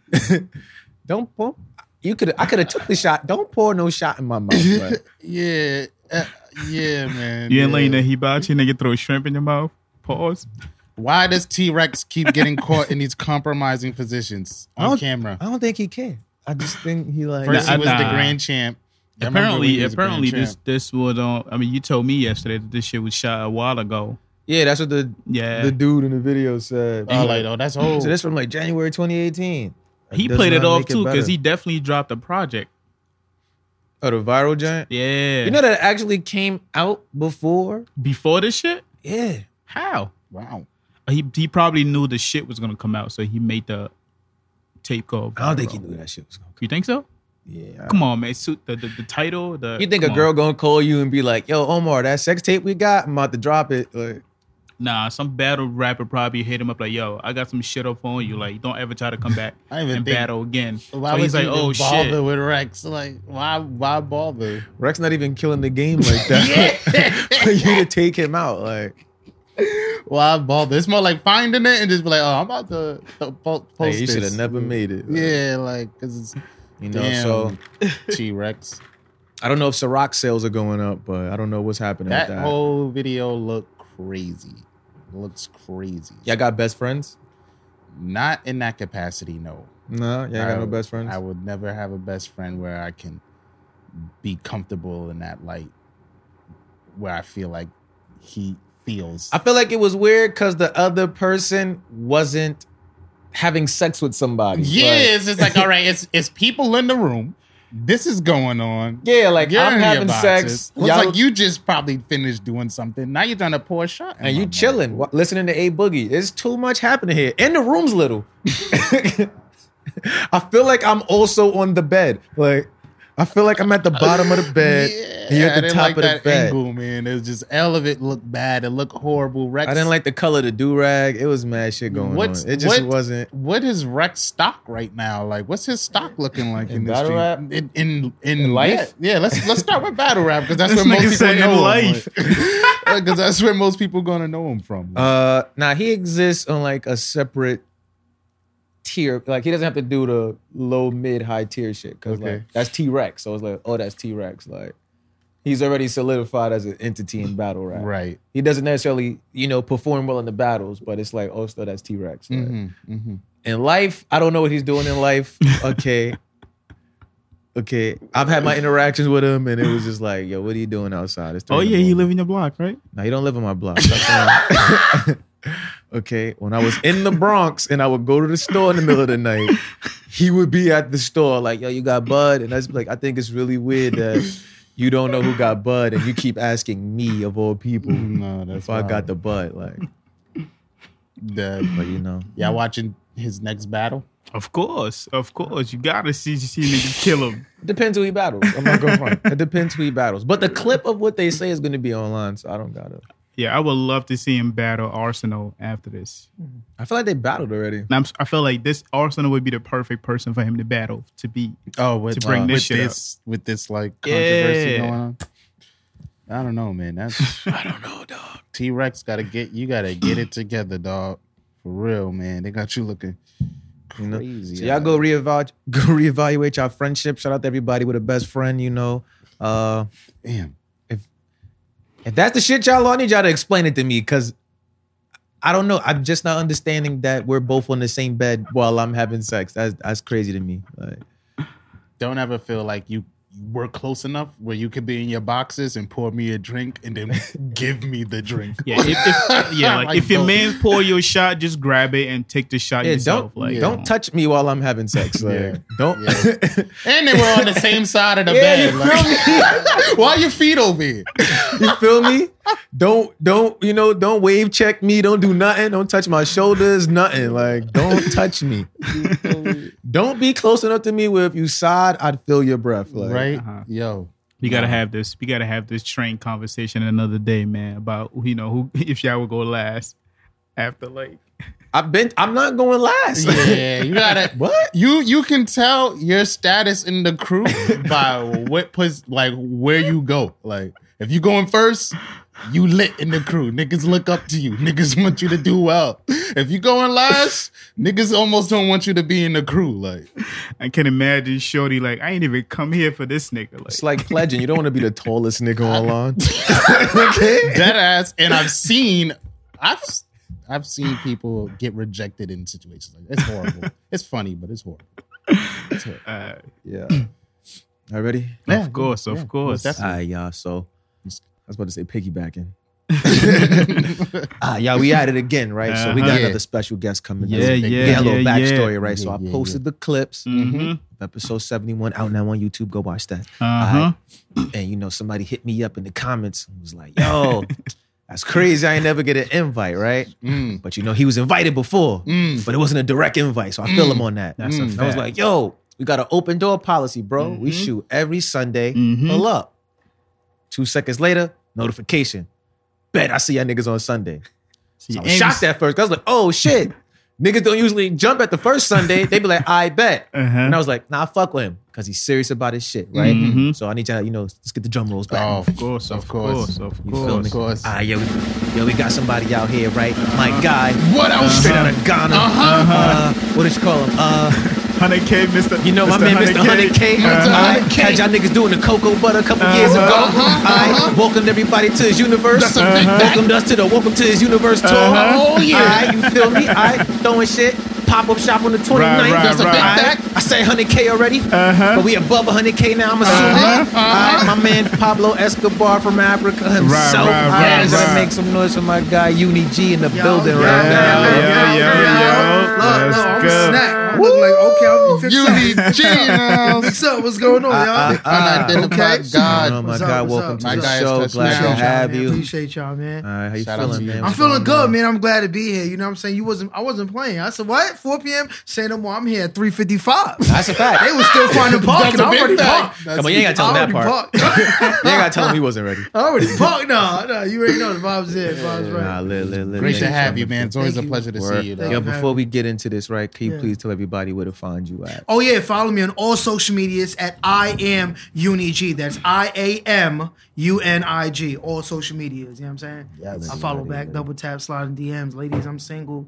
don't pour. You could. I could have took the shot. Don't pour no shot in my mouth. Like, Yeah, uh, yeah, man. You ain't yeah. letting the hibachi nigga throw shrimp in your mouth. Pause. Why does T Rex keep getting caught in these compromising positions I on don't- camera? I don't think he can. I just think he like. First, Nah, he was the grand champ. I Apparently, he was the grand apparently this champ. this was on. I mean, you told me yesterday that this shit was shot a while ago. yeah, that's what the Yeah, the dude in the video said. Oh, like, oh, that's old. so this from like January 2018. That he played it off make too because he definitely dropped a project. Oh, the viral giant. Yeah, You know that actually came out before. before this shit. Yeah. How? wow. He he probably knew the shit was gonna come out, so he made the tape go. I don't think he knew that shit was going. You think so? Yeah. Come on, man. Suit the, the the title. The You think a girl on. gonna call you and be like, "Yo, Omar, that sex tape we got, I'm about to drop it." Like, Nah, some battle rapper probably hit him up like, "Yo, I got some shit up on you. Like, don't ever try to come back I even and think- battle again." Why so he's like, "Oh bother shit." with Rex? Like, why? Why bother? Rex not even killing the game like that. For you to take him out, like, Why bother? It's more like finding it and just be like, oh, I'm about to to po- post hey, you this. should have never made it. Like, Yeah, like, cause it's you know. damn So T Rex. I don't know if Ciroc sales are going up, but I don't know what's happening That with that. whole video looked crazy. Looks crazy. Y'all got best friends? Not in that capacity, no. No, y'all ain't got no best friends. I would never have a best friend where I can be comfortable in that light, where I feel like he feels. I feel like it was weird because the other person wasn't having sex with somebody. yeah, Like, it's just like all right, it's it's people in the room. This is going on. yeah, like You're I'm having sex. Looks y'all- like you just probably finished doing something. Now you're trying to pour a shot, and you chilling, listening to A Boogie. There's too much happening here, and the room's little. I feel like I'm also on the bed. Like I feel like I'm at the bottom of the bed. Yeah, and you're at the didn't top like of the that bed. angle, man. It was just all of it looked bad. It looked horrible. Rex, I didn't like the color of the do rag. It was mad shit going What's- on. It just what- wasn't. What is Rex stock right now? Like, what's his stock looking like in, In battle street? rap? In in, in, In life? Yeah, yeah, let's let's start with battle rap because that's This where most people know life. him. Because that's where most people gonna know him from. Uh, now he exists on like a separate tier. Like he doesn't have to do the low, mid, high tier shit because Okay. like that's T Rex. So it's like, oh, that's T Rex. Like he's already solidified as an entity in battle rap. right. He doesn't necessarily, you know, perform well in the battles, but it's like, oh, still that's T Rex. Like, Mm-hmm, mm-hmm. In life, I don't know what he's doing in life. Okay. Okay, I've had my interactions with him, and it was just like, "Yo, what are you doing outside?" Oh in yeah, you live in your block, right? No, you don't live on my block. Stop playing. okay, when I was in the Bronx and I would go to the store in the middle of the night, he would be at the store like, "Yo, you got bud," and that's like, I think it's really weird that you don't know who got bud and you keep asking me of all people mm, No, that's if I got the bud. Like, the. but you know, Y'all watching his next battle? Of course, of course. You gotta see see nigga kill him. depends who he battles. I'm not going front. It depends who he battles. But the clip of what they say is going to be online, so I don't gotta. Yeah, I would love to see him battle Arsonal after this. I feel like they battled already. And I'm, I feel like this Arsonal would be the perfect person for him to battle to beat. Oh, with, To bring uh, this with shit up. this with this like controversy Yeah. going on. I don't know, man. That's I don't know, dog. T Rex. Got to get you. Got to get it together, dog. For real, man. They got you looking You know? crazy. So y'all go reevaluate, go reevaluate your friendship. Shout out to everybody with a best friend. You know, uh, Damn. If that's the shit y'all I need y'all to explain it to me because I don't know. I'm just not understanding that we're both on the same bed while I'm having sex. That's that's crazy to me. Like, Don't ever feel like you were close enough where you could be in your boxes and pour me a drink and then give me the drink. Yeah, if, if yeah, like, Like, if your don't- man pour your shot, just grab it and take the shot yeah, yourself. don't like, don't touch me while I'm having sex. Like, Yeah. don't. And they were on the same side of the Yeah, bed. you Like, why your feet over here? you feel me? Don't don't you know? Don't wave check me. Don't do nothing. Don't touch my shoulders. Nothing. Like don't touch me. Don't be close enough to me where if you sighed, I'd feel your breath. Like, right? Uh-huh. Yo. we gotta have this. We gotta have this train conversation another day, man. About you know who if y'all would go last after like I've been. I'm not going last. Yeah, you gotta What? You you can tell your status in the crew by what pos like where you go. Like if you going first, you lit in the crew. Niggas look up to you. Niggas want you to do well. If you going last, niggas almost don't want you to be in the crew. Like I can imagine Shorty like I ain't even come here for this nigga. Like It's like pledging. You don't want to be the tallest nigga online. okay. dead ass. And I've seen I've I've seen people get rejected in situations like that. It's horrible. it's funny, but it's horrible. It's horrible. uh, Yeah. All right, ready? Yeah, of course, yeah, of course. most All right, y'all. So I was about to say piggybacking. Ah, yeah, we at it again, right? So we got Uh-huh. another special guest coming. Yeah, in. big yeah, Get a little yeah, backstory, yeah. right? So Yeah, I yeah, posted the clips. mhm. of Episode 71 out now on YouTube. Go watch that. Uh-huh. And you know, somebody hit me up in the comments and was like, yo, that's crazy. I ain't never get an invite, right? Mm, But you know, he was invited before, mm. but it wasn't a direct invite. So I feel him on that. That's a Mm. I was fact. like, yo, we got an open door policy, bro. We Mhm. shoot every Sunday. Mhm. Pull up. Two seconds later, notification. Bet I see y'all niggas on Sunday. So I was shocked at first. 'cause I was like, oh shit. niggas don't usually jump at the first Sunday. They be like, I bet. Uh-huh. And I was like, nah, fuck with him. Because he's serious about his shit, right? Mhm. So I need y'all, you know, let's get the drum rolls back. Oh, Of course, of, Of course, course. of You feel course. me? Of course. Ah, yo, we, yo, we got somebody out here, right? My guy. What else? Straight out of Ghana. Uh-huh. Uh, what did you call him? Uh, 100K, Mr. You know my man, Mr. 100K. Mr. Uh, 100K. Had y'all niggas doing the cocoa butter a couple years ago. Uh-huh, uh-huh. Alright, welcomed everybody to his universe. That's a big Welcomed us to the Welcome to his universe tour. Uh-huh. Oh, yeah. Alright, you feel me? Alright, throwing shit. Pop up shop on the 29th. Right, right, That's a big Alright, fact. I say 100K already, Uh-huh. but we above 100K now, I'm assuming. Uh-huh, Alright, my man Pablo Escobar from Africa himself. right, Alright, right, gonna right. make some noise for my guy Uni G in the Yo, building yo, right yo, now. yo, yo, yo, yo. Look, Let's look, I'm go. snack. I'm like, okay, I'm fix You up. need G's. Fix up. What's going on, y'all? Uh, uh, Unidentified okay. God. Oh, my up, God, welcome up? to My the show. Glad to have you. Appreciate y'all, man. All right, how you feeling, man? I'm feeling good, man. I'm glad to be here. You know what I'm saying? You wasn't I wasn't playing. I said, what? 4 p.m. Say no more. I'm here at 355. That's a fact. They was still finding parking. That's a I'm already fact. parked. That's Come on, you ain't gotta tell him I that part. You ain't gotta tell him he wasn't ready. I already parked. No, no, you already know the vibes there. Vibes right. Nah, lit, lit, lit. Great to lit. have you, man. It's always a pleasure to see you. Yo, before we get into this, right? Can you please tell everybody where to find you at? Oh yeah, follow me on all social medias at I am UniG. That's I A M U N I G. All social medias. You know what I'm saying? Yes. I follow back, double tap, sliding DMs. Ladies, I'm single.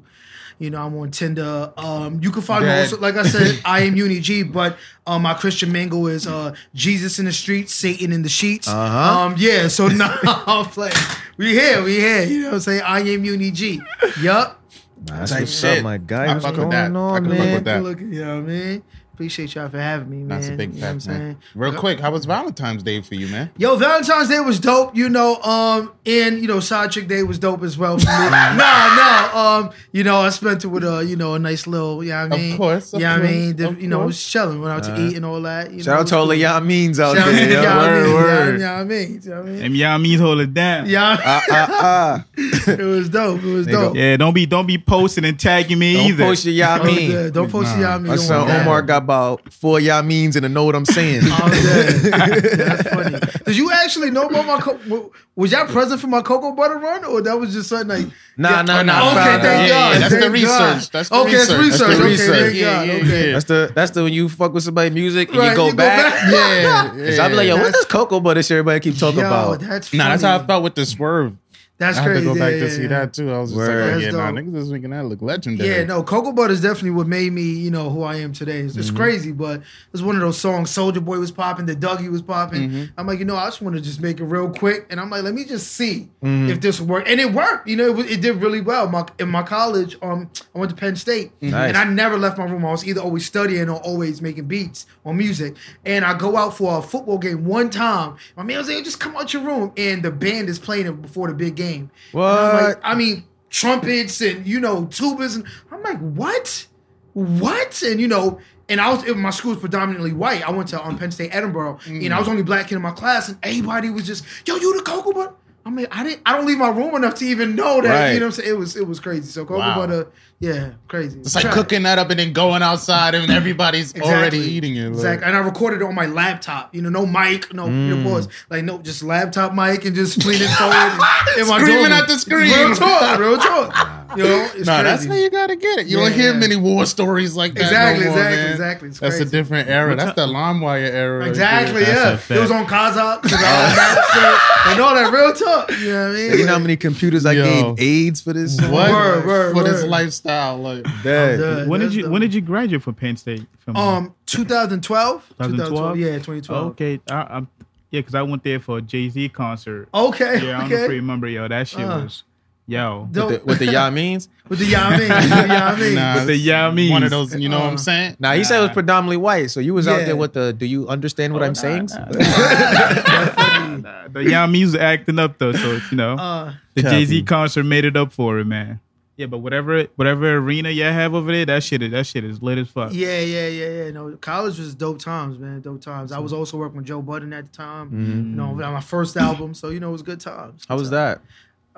You know, I'm on Tinder. Um, you can find me also, like I said, I am UniG, but um, my Christian mingle is uh, Jesus in the streets, Satan in the sheets. Uh-huh. Um, yeah, so now I'm playing. We here, we here. You know what I'm saying? I am UniG. Yup. That's what's shit. up, my guy. I What's going that. I on, man? Look, you know what I mean? Appreciate y'all for having me, man. That's a big You know fact, man. saying? Real quick, how was Valentine's Day for you, man? Yo, Valentine's Day was dope, you know. Um, and you know, Side Chick Day was dope as well for me. no, no, um, you know, I spent it with a, you know, a nice little, you know what I Of mean? course, of yeah, I mean, the, you know, course. was chilling, went out to eat and all that. You Shout it out to all the y'all means out Shout there. the yo. Word, word. y'all means, y'all means. And y'all means hold it down. Yeah, Ah, ah, ah. it was dope. It was They dope. Yeah, don't be don't be posting and tagging me Don't either. post your y'all Oh, mean. Don't post Nah. y'all means. My don't son. Omar got about four y'all means and to know what I'm saying. Oh, yeah. That's funny. Did you actually know about my? Co- was y'all present for my cocoa butter run, or that was just something like? Nah, nah, nah. no, Okay, found thank out. God. yeah, that's the thank research. That's the okay, research. it's research. That's the okay, research. thank Yeah, God. yeah, okay. That's the that's the when you fuck with somebody music and Right, you go you go back. back. Yeah, Cause I be like, yo, what's this cocoa butter shit everybody keep talking Yo, about? that's funny. Nah, that's how I felt with the swerve. That's crazy. I had crazy. to go back yeah, to yeah, see yeah. that too. I was just Word. like, oh, yeah, nah, niggas this weekend that look legendary. Yeah, no, Cocoa Butter is definitely what made me, you know, who I am today. It's, Mm-hmm. crazy, but it's one of those songs. Soldier Boy was popping, the Dougie was popping. Mm-hmm. I'm like, you know, I just want to just make it real quick, and I'm like, let me just see Mm-hmm. if this will work, and it worked. You know, it, it did really well. My in my college, um, I went to Penn State, Nice. and I never left my room. I was either always studying or always making beats or music. And I go out for a football game one time. My man was like, just come out your room, and the band is playing it before the big game. And I'm like, What? I mean, trumpets and you know tubas, and I'm like, what, what, and you know. And I was my school was predominantly white. I went to um, Penn State, Edinboro, and I was only black kid in my class, and everybody was just, "Yo, you the cocoa butter." I mean, I didn't. I don't leave my room enough to even know that. Right. You know what I'm saying? It was it was crazy. So cocoa Wow. butter, yeah, crazy. It's like Trash. cooking that up and then going outside and everybody's already eating it. like- Exactly. And I recorded it on my laptop. You know, no mic, no, Mm. no pause. Like no, just laptop mic and just leaning forward. And, in my Screaming dorm. at the screen. Real talk. Real talk. You know, it's Nah, that's how you gotta get it. You Yeah, don't hear yeah. many war stories like that. Exactly, no more, exactly, man. exactly. It's That's a different era. That's the LimeWire era. Exactly, there. Yeah. It was on Kazaa and all that shit, and all that real talk. You know what I mean? You know how many computers I Yo. gave AIDS for this? What Word, word, for this word. Lifestyle? Like, Dead. Done. when did you dope. when did you graduate from Penn State? From Um, 2012? 2012? Yeah, 2012. okay, I, I'm yeah, because I went there for a Jay Z concert. Okay. Yeah, I don't know if you remember, yo, that shit Uh. was yo. Dope. With the, with the y'all means? With the Yamin. You know what I mean? nah, With the it's Yamis. One of those, you know what Uh, I'm saying? Nah, he said it was predominantly white, so you was out there with the. Do you understand what Oh, I'm nah, saying? nah, Nah, the young music acting up though, so you know Uh, the Jay Z concert made it up for it, man. Yeah, but whatever whatever arena y'all have over there, that shit is that shit is lit as fuck. yeah, yeah, yeah, yeah. No, college was dope times, man. Dope times. I was also working with Joe Budden at the time. You know, on my first album, so you know it was good times. How was that?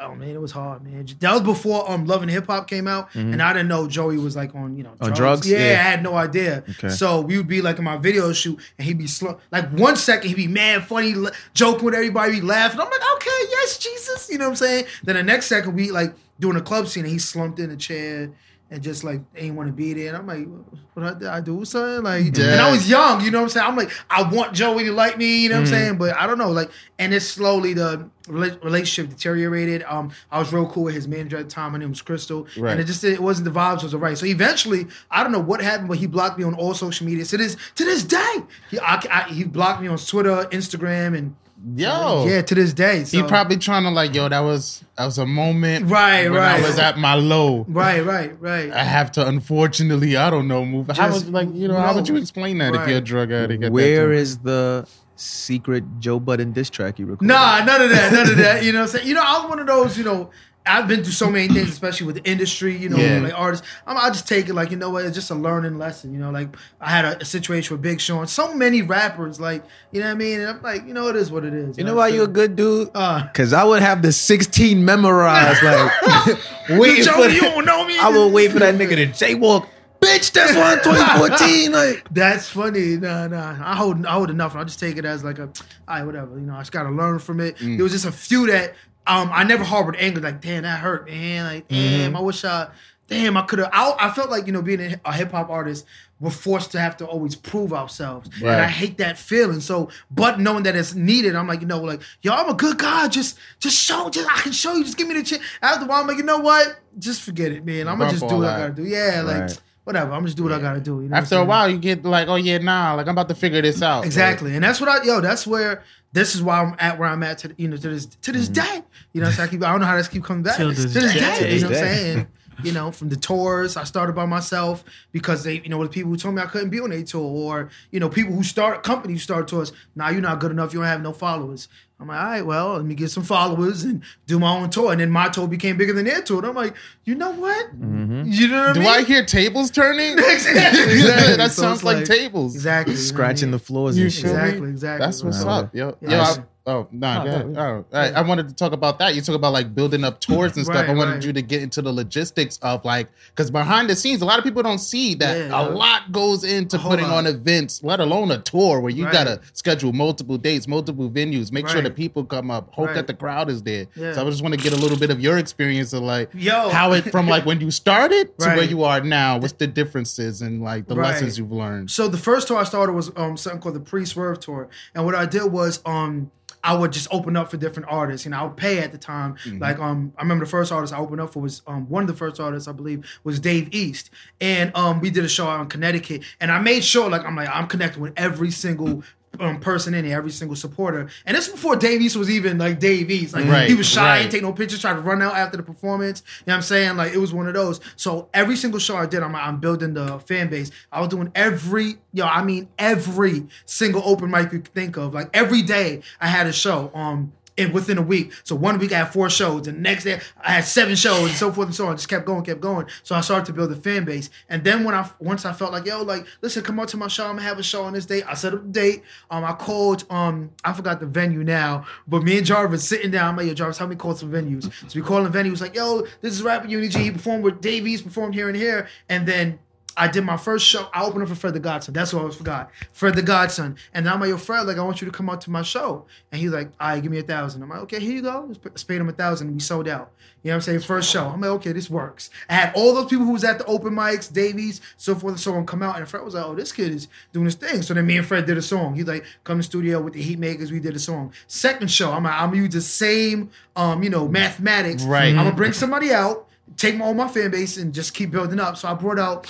Oh man, it was hard, man. That was before um Love and Hip Hop came out, and I didn't know Joey was like on you know On drugs? Yeah, Yeah. I had no idea. Okay. So we would be like in my video shoot, and he'd be slow. Like one second he'd be mad, funny, joking with everybody, be laughing. I'm like, okay, yes, Jesus, you know what I'm saying. Then the next second we like doing a club scene, and he slumped in a chair. And just like ain't want to be there, and I'm like, "What I, did I do something?" Like, and I was young, you know what I'm saying. I'm like, I want Joey to like me, you know what I'm saying. But I don't know, like, and it's slowly the relationship deteriorated. Um, I was real cool with his manager at the time. Her name was Crystal, Right. and it just it wasn't the vibes wasn't right. So eventually, I don't know what happened, but he blocked me on all social media. To this to this day, he I, I, he blocked me on Twitter, Instagram, and Yo, yeah, to this day. So, he probably trying to like, yo, that was that was a moment, Right, when right. I was at my low. right, right, right. I have to, unfortunately, I don't know, move. How Just would like you know? How would you explain that if you're a drug addict? at Where that the secret Joe Budden diss track you recorded? Nah, none of that, none of that. You know what I'm saying? You know, I'm one of those, you know, I've been through so many things, especially with the industry, you know, Yeah. like artists. I'm, I just take it like, you know what, it's just a learning lesson, you know, like I had a, a situation with Big Sean, so many rappers, like, you know what I mean? And I'm like, you know, it is what it is. You know why you're a good dude? Uh, Cause I would have the 16 memorized, like waiting for you don't know me? I would wait for that nigga to jaywalk. Bitch, that's one 2014. Like That's funny. Nah, nah. I hold I hold enough. I just take it as like a, all right, whatever. You know, I just gotta learn from it. Mm. There was just a few that um I never harbored anger. Like, damn, that hurt, man. Like, damn, Mm-hmm. I wish I, damn, I could have. I, I felt like you know, being a, a hip hop artist, we're forced to have to always prove ourselves, and I hate that feeling. So, but knowing that it's needed, I'm like, you know, like, yo, I'm a good guy. Just, just show, just I can show you. Just give me the chance. After a while, I'm like, you know what? Just forget it, man. I'm gonna just do what that. I gotta do. Yeah, like. Right. Whatever, I'm just do what I gotta do. You know After a while, you get like, oh yeah, nah, like I'm about to figure this out. Exactly, and that's what I yo. That's where this is why I'm at where I'm at to you know to this to this mm-hmm. day. You know, so I keep I don't know how this keep coming back to this this, day. day. You know what I'm saying? You know, from the tours. I started by myself because they, you know, the people who told me I couldn't be on a tour, or you know, people who start companies who start tours. Now you're not good enough. You don't have no followers. I'm like, all right, well, let me get some followers and do my own tour. And then my tour became bigger than their tour. And I'm like, you know what? Mm-hmm. You know what Do I I hear tables turning? Exactly, exactly. that So sounds like, like- tables. exactly. you know I Scratching mean? the floors You and shit. Exactly, exactly. That's what's Right. up, yo. Yeah. yo I- oh no, No, no. Oh, all right. I wanted to talk about that. You talk about like building up tours and stuff. Right, I wanted right. you to get into the logistics of like because behind the scenes, a lot of people don't see that Yeah. a lot goes into putting lot. on events, let alone a tour where you Right. gotta schedule multiple dates, multiple venues, make sure the people come up, hope that the crowd is there. Yeah. So I just want to get a little bit of your experience of like Yo. how it from like when you started to where you are now. What's the differences and like the lessons you've learned? So the first tour I started was um something called the pre-swerve tour, and what I did was um I would just open up for different artists. You know, I would pay at the time. Like um I remember the first artist I opened up for was um one of the first artists I believe was Dave East, and um we did a show out in Connecticut, and I made sure like I'm like I'm connected with every single. Um, person in there, every single supporter, and this before Dave East was even like Dave East. Like Right, he was shy, right. and take no pictures, tried to run out after the performance. You know what I'm saying? Like it was one of those. So every single show I did, I'm I'm building the fan base. I was doing every yo, I mean every single open mic you could think of. Like every day I had a show. Um and within a week. So one week I had four shows, and the next day I had seven shows, and so forth and so on. Just kept going, kept going. So I started to build a fan base. And then when I once I felt like, yo, like, listen, come out to my show. I'm gonna have a show on this date. I set up the date. Um, I called um, I forgot the venue now, but me and Jarvis sitting down. I'm like, yo, Jarvis, help me call some venues. So we calling venues like, yo, this is rapper Uni G He performed with Dave East, performed here and here, and then I did my first show. I opened up for Fred the Godson. That's what I was forgot. Fred the Godson. And I'm like, yo, Fred, like, I want you to come out to my show. And he's like, all right, give me a thousand. I'm like, okay, here you go. Just paid him a thousand. We sold out. You know what I'm saying? First show. I'm like, okay, this works. I had all those people who was at the open mics, Dave East, so forth and so on, come out. And Fred was like, oh, this kid is doing his thing. So then me and Fred did a song. He's like, come to the studio with the Heatmakerz. We did a song. Second show, I'm like, I'm gonna use the same, um, you know, mathematics. Right. I'm gonna bring somebody out, take all my fan base, and just keep building up. So I brought out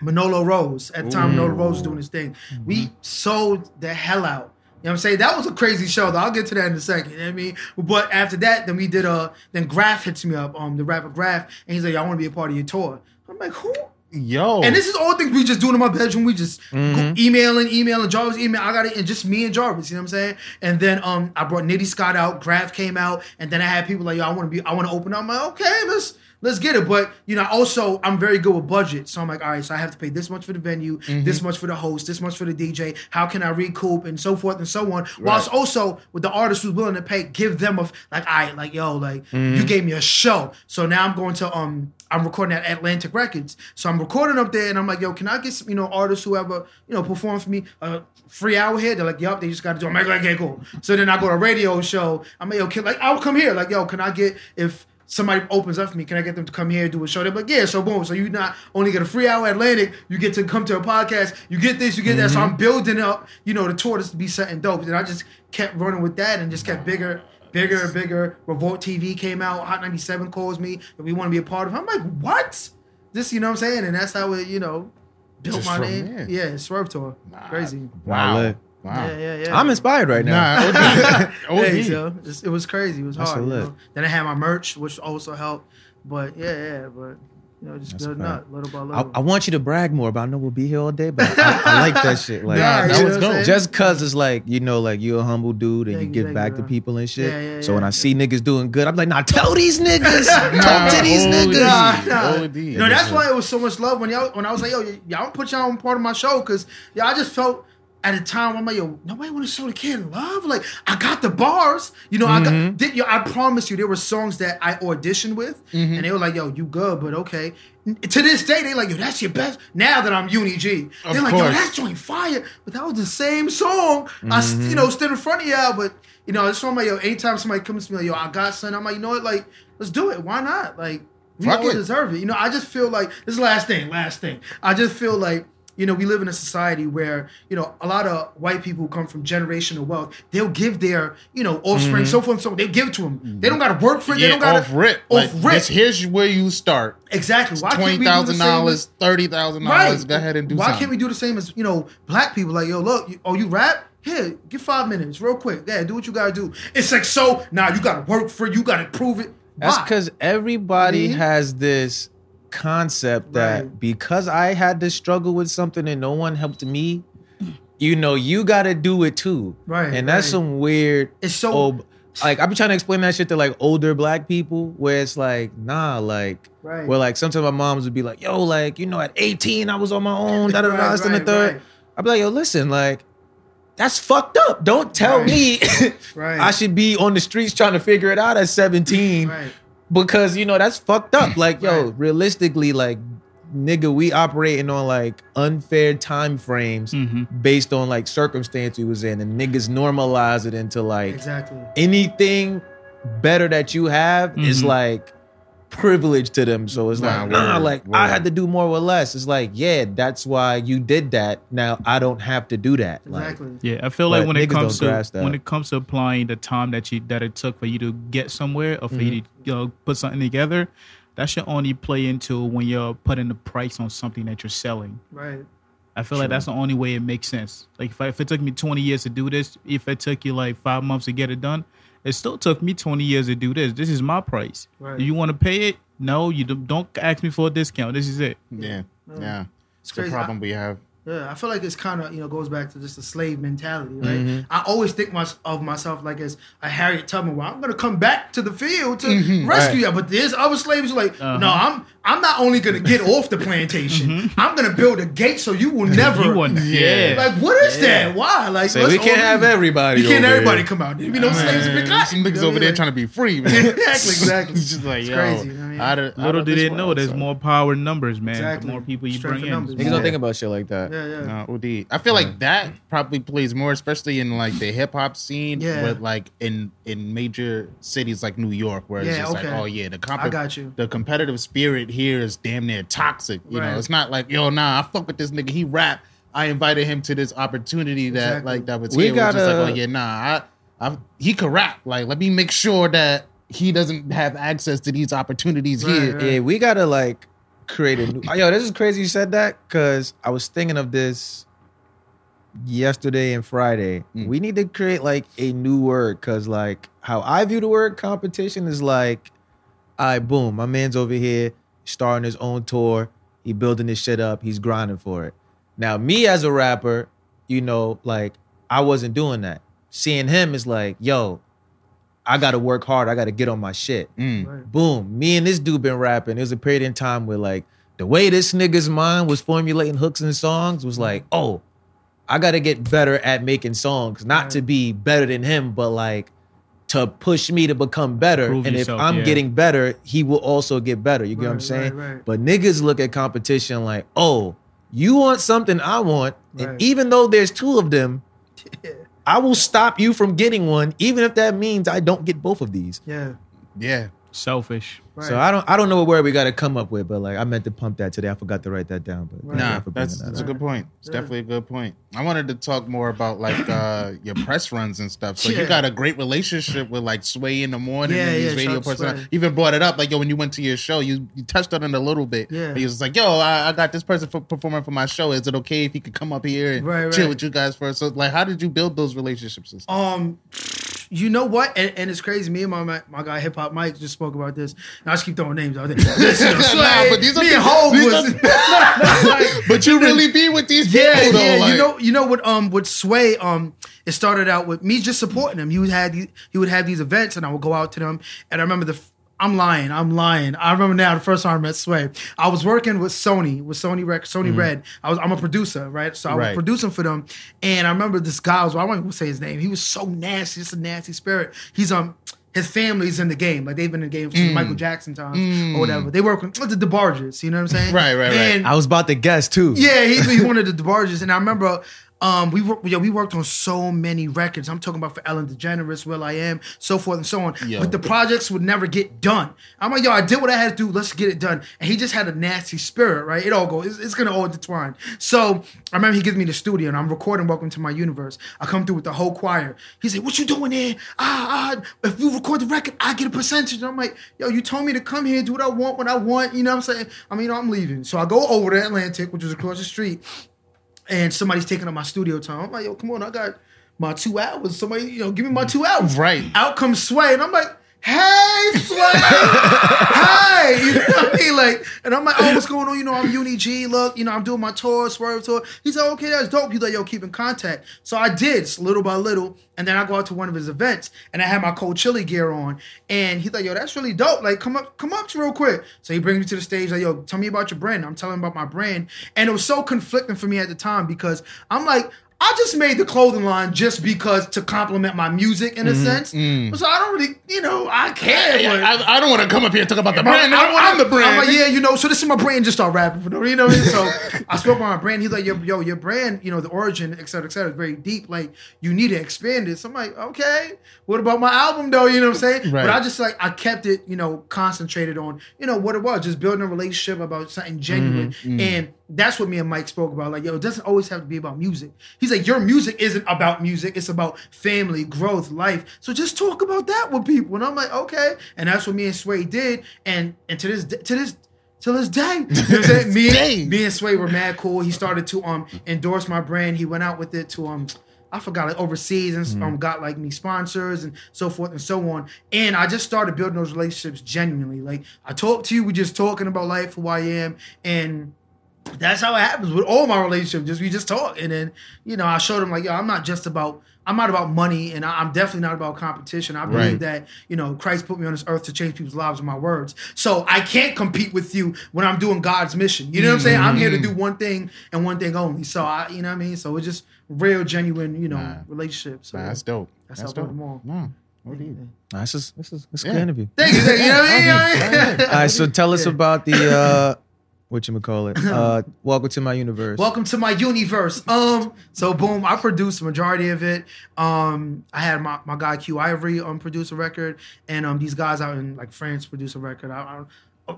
Manolo Rose. At the time, Manolo Rose was doing his thing. We sold the hell out. You know what I'm saying? That was a crazy show, though. I'll get to that in a second. You know what I mean? But after that, then we did a then Grafh hits me up, um, the rapper Grafh, and he's like, I want to be a part of your tour. I'm like, who? Yo, And this is all things we just doing in my bedroom. We just go- emailing, emailing, Jarvis email. I got it, and just me and Jarvis. You know what I'm saying? And then um, I brought Nitty Scott out. Grafh came out, and then I had people like, yo, I want to be, I want to open up. I'm like, okay, let's let's get it. But you know, also I'm very good with budget, so I'm like, all right, so I have to pay this much for the venue, this much for the host, this much for the DJ. How can I recoup and so forth and so on? Whilst also with the artist who's willing to pay, give them a like, all right, like yo, like you gave me a show, so now I'm going to um. I'm recording at Atlantic Records. So I'm recording up there and I'm like, yo, can I get some, you know, artists whoever, you know, perform for me a free hour here? They're like, yup, they just got to do it. I'm like, okay, cool. So then I go to a radio show. I'm like, yo, can, like, I'll come here. Like, yo, can I get, if somebody opens up for me, can I get them to come here and do a show? They're like, yeah, so boom. So you not only get a free hour Atlantic, you get to come to a podcast, you get this, you get that. So mm-hmm. I'm building up, you know, the tour to be set and dope. And I just kept running with that and just kept bigger bigger and bigger. Revolt TV came out. Hot 97 calls me and we want to be a part of it. I'm like, what? This, you know what I'm saying? And that's how it, you know, built Just my name. there. Yeah, Swerve Tour. Crazy. wow, Lit. Wow. Yeah, yeah, yeah. I'm inspired right now. Nah, OD. OD. Hey, so it's- it was crazy. It was That's hard. you know? Then I had my merch, which also helped. But yeah, yeah, but you know, just That's a building fact. up little by little. I want you to brag more, but I know we'll be here all day. But I, I like that shit. Like, Yeah, that you was know what I'm dope. just cause it's like you know, like you're a humble dude and Thank you you, give thank back you, to people and shit. Yeah, yeah, so when yeah. I see niggas doing good, I'm like, nah, tell these niggas, talk to these OD. niggas. Nah, nah. OD. No, that's why it was so much love when y'all when I was like, yo, y'all put y'all on part of my show because y'all I just felt at a time I'm like, yo, nobody want to show the kid love. Like, I got the bars. You know, I got mm-hmm. did yo, I promise you there were songs that I auditioned with mm-hmm. and they were like, yo, you good, but okay. To this day, they like, yo, that's your best. Now that I'm Uni G, Of they're like, yo, course. that joint fire. But that was the same song. I, you know, mm-hmm. stood in front of y'all, but you know, it's on my yo. Anytime somebody comes to me like, yo, I got son, I'm like, you know what, like, let's do it. Why not? Like, we Fuck all it. deserve it. You know, I just feel like this is the last thing, last thing. I just feel like you know we live in a society where you know a lot of white people who come from generational wealth. They'll give their you know offspring so forth and so on. They give to them. They don't got to work for it. They Yeah, don't got off rip. Off Like, rip. this, here's where you start. exactly. Why can't we Twenty do the thousand same dollars, as- thirty thousand dollars. Go ahead and do Why something. can't we do the same as you know black people? Like yo, look, you, oh you rap. Here, get five minutes, real quick. Yeah, do what you gotta do. It's like so. Now you gotta work for. it. You gotta prove it. That's because everybody Mhm. has this concept that Right. because I had to struggle with something and no one helped me, you know, you got to do it too. Right, And that's right. some weird. It's so- old- like I be trying to explain that shit to like older black people, where it's like, nah, like, Right. where like sometimes my moms would be like, yo, like, you know, at 18 I was on my own, da da da, this and the third. right. I'd be like, yo, listen, like, that's fucked up. Don't tell Right. me Right. I should be on the streets trying to figure it out at 17 Right. Because you know that's fucked up. Like, yo, Right. realistically, like, nigga, we operating on like unfair time frames Mhm. based on like circumstance we was in, and niggas normalize it into like Exactly. anything better that you have is Mhm. like privilege to them. So it's Nah, like, nah, word, like I had to do more with less. It's like, yeah, that's why you did that. Now I don't have to do that. Like, Exactly. Yeah, I feel like when it comes to that. when it comes to applying the time that you that it took for you to get somewhere or for you Mm-hmm. to you know, put something together, that should only play into when you're putting the price on something that you're selling. Right. I feel like that's the only way it makes sense. Like if, I, if it took me 20 years to do this, if it took you like five months to get it done, it still took me 20 years to do this. This is my price. Right. Do you want to pay it? No, you don't, don't ask me for a discount. This is it. Yeah, yeah. It's the crazy. problem we have. Yeah, I feel like it's kind of you know goes back to just the slave mentality, right? Mm-hmm. I always think my, of myself like as a Harriet Tubman, where I'm gonna come back to the field to Mm-hmm. rescue you. But there's other slaves who are like, Uh-huh. no, I'm I'm not only gonna get off the plantation, I'm gonna build a gate so you will never. Mm-hmm. You want, yeah. Like what is that? Why? Like So we can't all have leave. everybody We can't over everybody here. come out. There be no slaves to be Man, got. some niggas over there trying to be free, man. exactly, exactly. It's just like, It's yo, crazy. I mean, out of- Little of did they know world, there's son. more power in numbers, man. Exactly. The more people you Strength bring in in. numbers. Niggas Yeah. don't think about shit like that. yeah, yeah. No, OD. I feel like that probably plays more, especially in like the hip hop scene, Yeah. with like in in major cities like New York, where it's just like, oh yeah, the comp- I got you. The competitive spirit here is damn near toxic. You Right. know, it's not like yo, nah, I fuck with this nigga. He rap. I invited him to this opportunity that Exactly. like that was We here. We just like, gotta- oh yeah, nah, I, I he could rap. Like, let me make sure that he doesn't have access to these opportunities Right, here. right. Yeah, we gotta like create a new. Yo, this is crazy you said that because I was thinking of this yesterday and Friday. Mm. We need to create like a new word because like how I view the word competition is like, all right, boom, my man's over here starting his own tour. He building his shit up. He's grinding for it. Now, me as a rapper, you know, like I wasn't doing that. Seeing him is like, yo, I gotta work hard. I gotta get on my shit Mm. Right. boom, me and this dude been rapping. There was a period in time where like the way this nigga's mind was formulating hooks and songs was like, oh, I gotta get better at making songs. Not Right. to be better than him, but like to push me to become better. Prove and yourself, if I'm yeah. getting better, he will also get better. You get what I'm saying? right, right. But niggas look at competition like, oh, you want something I want, Right. and even though there's two of them, I will stop you from getting one, even if that means I don't get both of these. Yeah. Yeah. Selfish. Right. So I don't I don't know what word we got to come up with, but like I meant to pump that today. I forgot to write that down. But Right. Nah, y'all for bringing that's that that's a good point. It's Yeah. definitely a good point. I wanted to talk more about like uh your press runs and stuff. So Yeah. you got a great relationship with like Sway in the morning Yeah, and these yeah, radio shout person. Sway. Even brought it up like yo when you went to your show, you you touched on it a little bit. Yeah. He was like, yo, I, I got this person for performing for my show. Is it okay if he could come up here and Right, chill right. with you guys first? So like, how did you build those relationships? And stuff? Um, you know what? And, and it's crazy. Me and my my, my guy Hip Hop Mike just spoke about this. And I just keep throwing names out there. Listen, you know, Nah, but these are me and these was. are- but you really be with these people Yeah, though. yeah. like, you know, you know what? Um, with Sway, um, it started out with me just supporting him. He would had he would have these events, and I would go out to them. And I remember the. I'm lying. I'm lying. I remember now the first time I met Sway. I was working with Sony, with Sony Rec, Sony mm-hmm. Red. I was. I'm a producer, right? So I was producing for them, and I remember this guy. Was I won't even say his name. He was so nasty, just a nasty spirit. He's um. His family's in the game, like they've been in the game since mm. Michael Jackson times or mm. whatever. They work with the DeBarges, you know what I'm saying? Right, right, right. And I was about to guess too. yeah, he, one of the DeBarges, and I remember um, we worked. Yeah, we worked on so many records. I'm talking about for Ellen DeGeneres, will.i.am, so forth and so on. Yo. But the projects would never get done. I'm like, yo, I did what I had to do. Let's get it done. And he just had a nasty spirit, right? It all goes. It's, it's gonna all intertwine. So I remember he gives me the studio, and I'm recording "Welcome to My Universe." I come through with the whole choir. He said, "What you doing there? Ah, ah, if you record the record, I get a percentage." And I'm like, "Yo, you told me to come here, do what I want, what I want." You know what I'm saying? I mean, you know, I'm leaving. So I go over to Atlantic, which was across the street and somebody's taking up my studio time. I'm like, yo, come on, I got my two hours. Somebody, you know, give me my mm. two hours. Right. Out comes Sway, and I'm like, hey, Sway, hey, you know what I mean? Like, and I'm like, oh, what's going on? You know, I'm Uni G. Look, you know, I'm doing my tour, Swerve tour. He's like, okay, that's dope. He's like, yo, keep in contact. So I did, little by little, and then I go out to one of his events, and I had my cold chili gear on, and he's like, yo, that's really dope. Like, come up, come up real quick. So he brings me to the stage, like, yo, tell me about your brand. I'm telling him about my brand, and it was so conflicting for me at the time because I'm like. I just made the clothing line just because to complement my music in a mm-hmm. sense. Mm. So I don't really, you know, I care. but- I, I don't want to come up here and talk about the brand. I I, I'm the brand. I'm like, yeah, you know, so this is my brand. Just start rapping for no, you know what I mean? So I spoke about my brand. He's like, yo, yo, your brand, you know, the origin, et cetera, et cetera, is very deep. Like, you need to expand it. So I'm like, okay, what about my album though? You know what I'm saying? Right. But I just like I kept it, you know, concentrated on, you know, what it was, just building a relationship about something genuine. Mm-hmm. Mm. And that's what me and Mike spoke about. Like, yo, it doesn't always have to be about music. He's like, your music isn't about music, it's about family, growth, life. So just talk about that with people. And I'm like, okay. And that's what me and Sway did. And and to this to this to this day, you know me, day. me and Sway were mad cool. He started to um endorse my brand. He went out with it to um I forgot like overseas and um got like me sponsors and so forth and so on. And I just started building those relationships genuinely. Like I talked to you, we just talking about life, who I am, and that's how it happens with all my relationships. Just we just talk, and then you know I showed him like, yo, I'm not just about. I'm not about money, and I- I'm definitely not about competition. I believe Right. that you know Christ put me on this earth to change people's lives with my words. So I can't compete with you when I'm doing God's mission. You know what I'm saying? I'm here to do one thing and one thing only. So I, you know what I mean. So it's just real, genuine, you know, Nah. relationships. So Nah, that's dope. That's That's, how I dope. put them all. No, indeed. Nah, this is this is this is a Yeah. good interview. Thank you, thank you. You know what I mean? You know what I mean? All right, so tell us Yeah. about the uh what you call it. Uh Welcome to my universe. Welcome to my universe. Um, so boom, I produced the majority of it. Um, I had my, my guy Q Ivory um produce a record, and um these guys out in like France produce a record. I, I,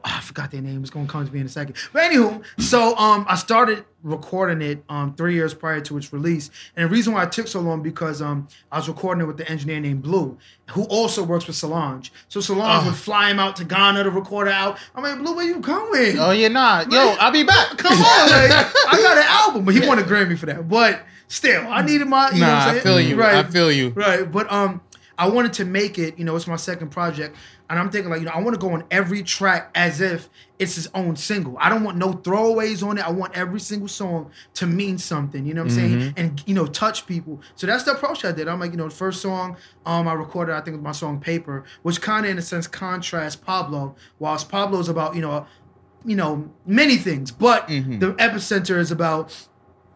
I forgot their name. It's gonna come to me in a second. But anywho, so um I started recording it um three years prior to its release, and the reason why it took so long because um I was recording it with the engineer named Blue, who also works with Solange. So Solange would fly him out to Ghana to record it out. I'm like, Blue, where you going? Oh yeah, nah. Yo, I'll be back. Come on, like, I got an album, but he won a Grammy for that. But still, I needed my. You know what Nah, I'm I saying? feel you. Right, I feel you. right. But um, I wanted to make it. You know, it's my second project, and I'm thinking like, you know, I want to go on every track as if it's his own single. I don't want no throwaways on it. I want every single song to mean something. You know what I'm Mm-hmm. saying? And you know, touch people. So that's the approach I did. I'm like, you know, the first song um I recorded, I think, was my song "Paper," which kind of in a sense contrasts Pablo. Whilst Pablo's about you know you know many things, but Mm-hmm. the epicenter is about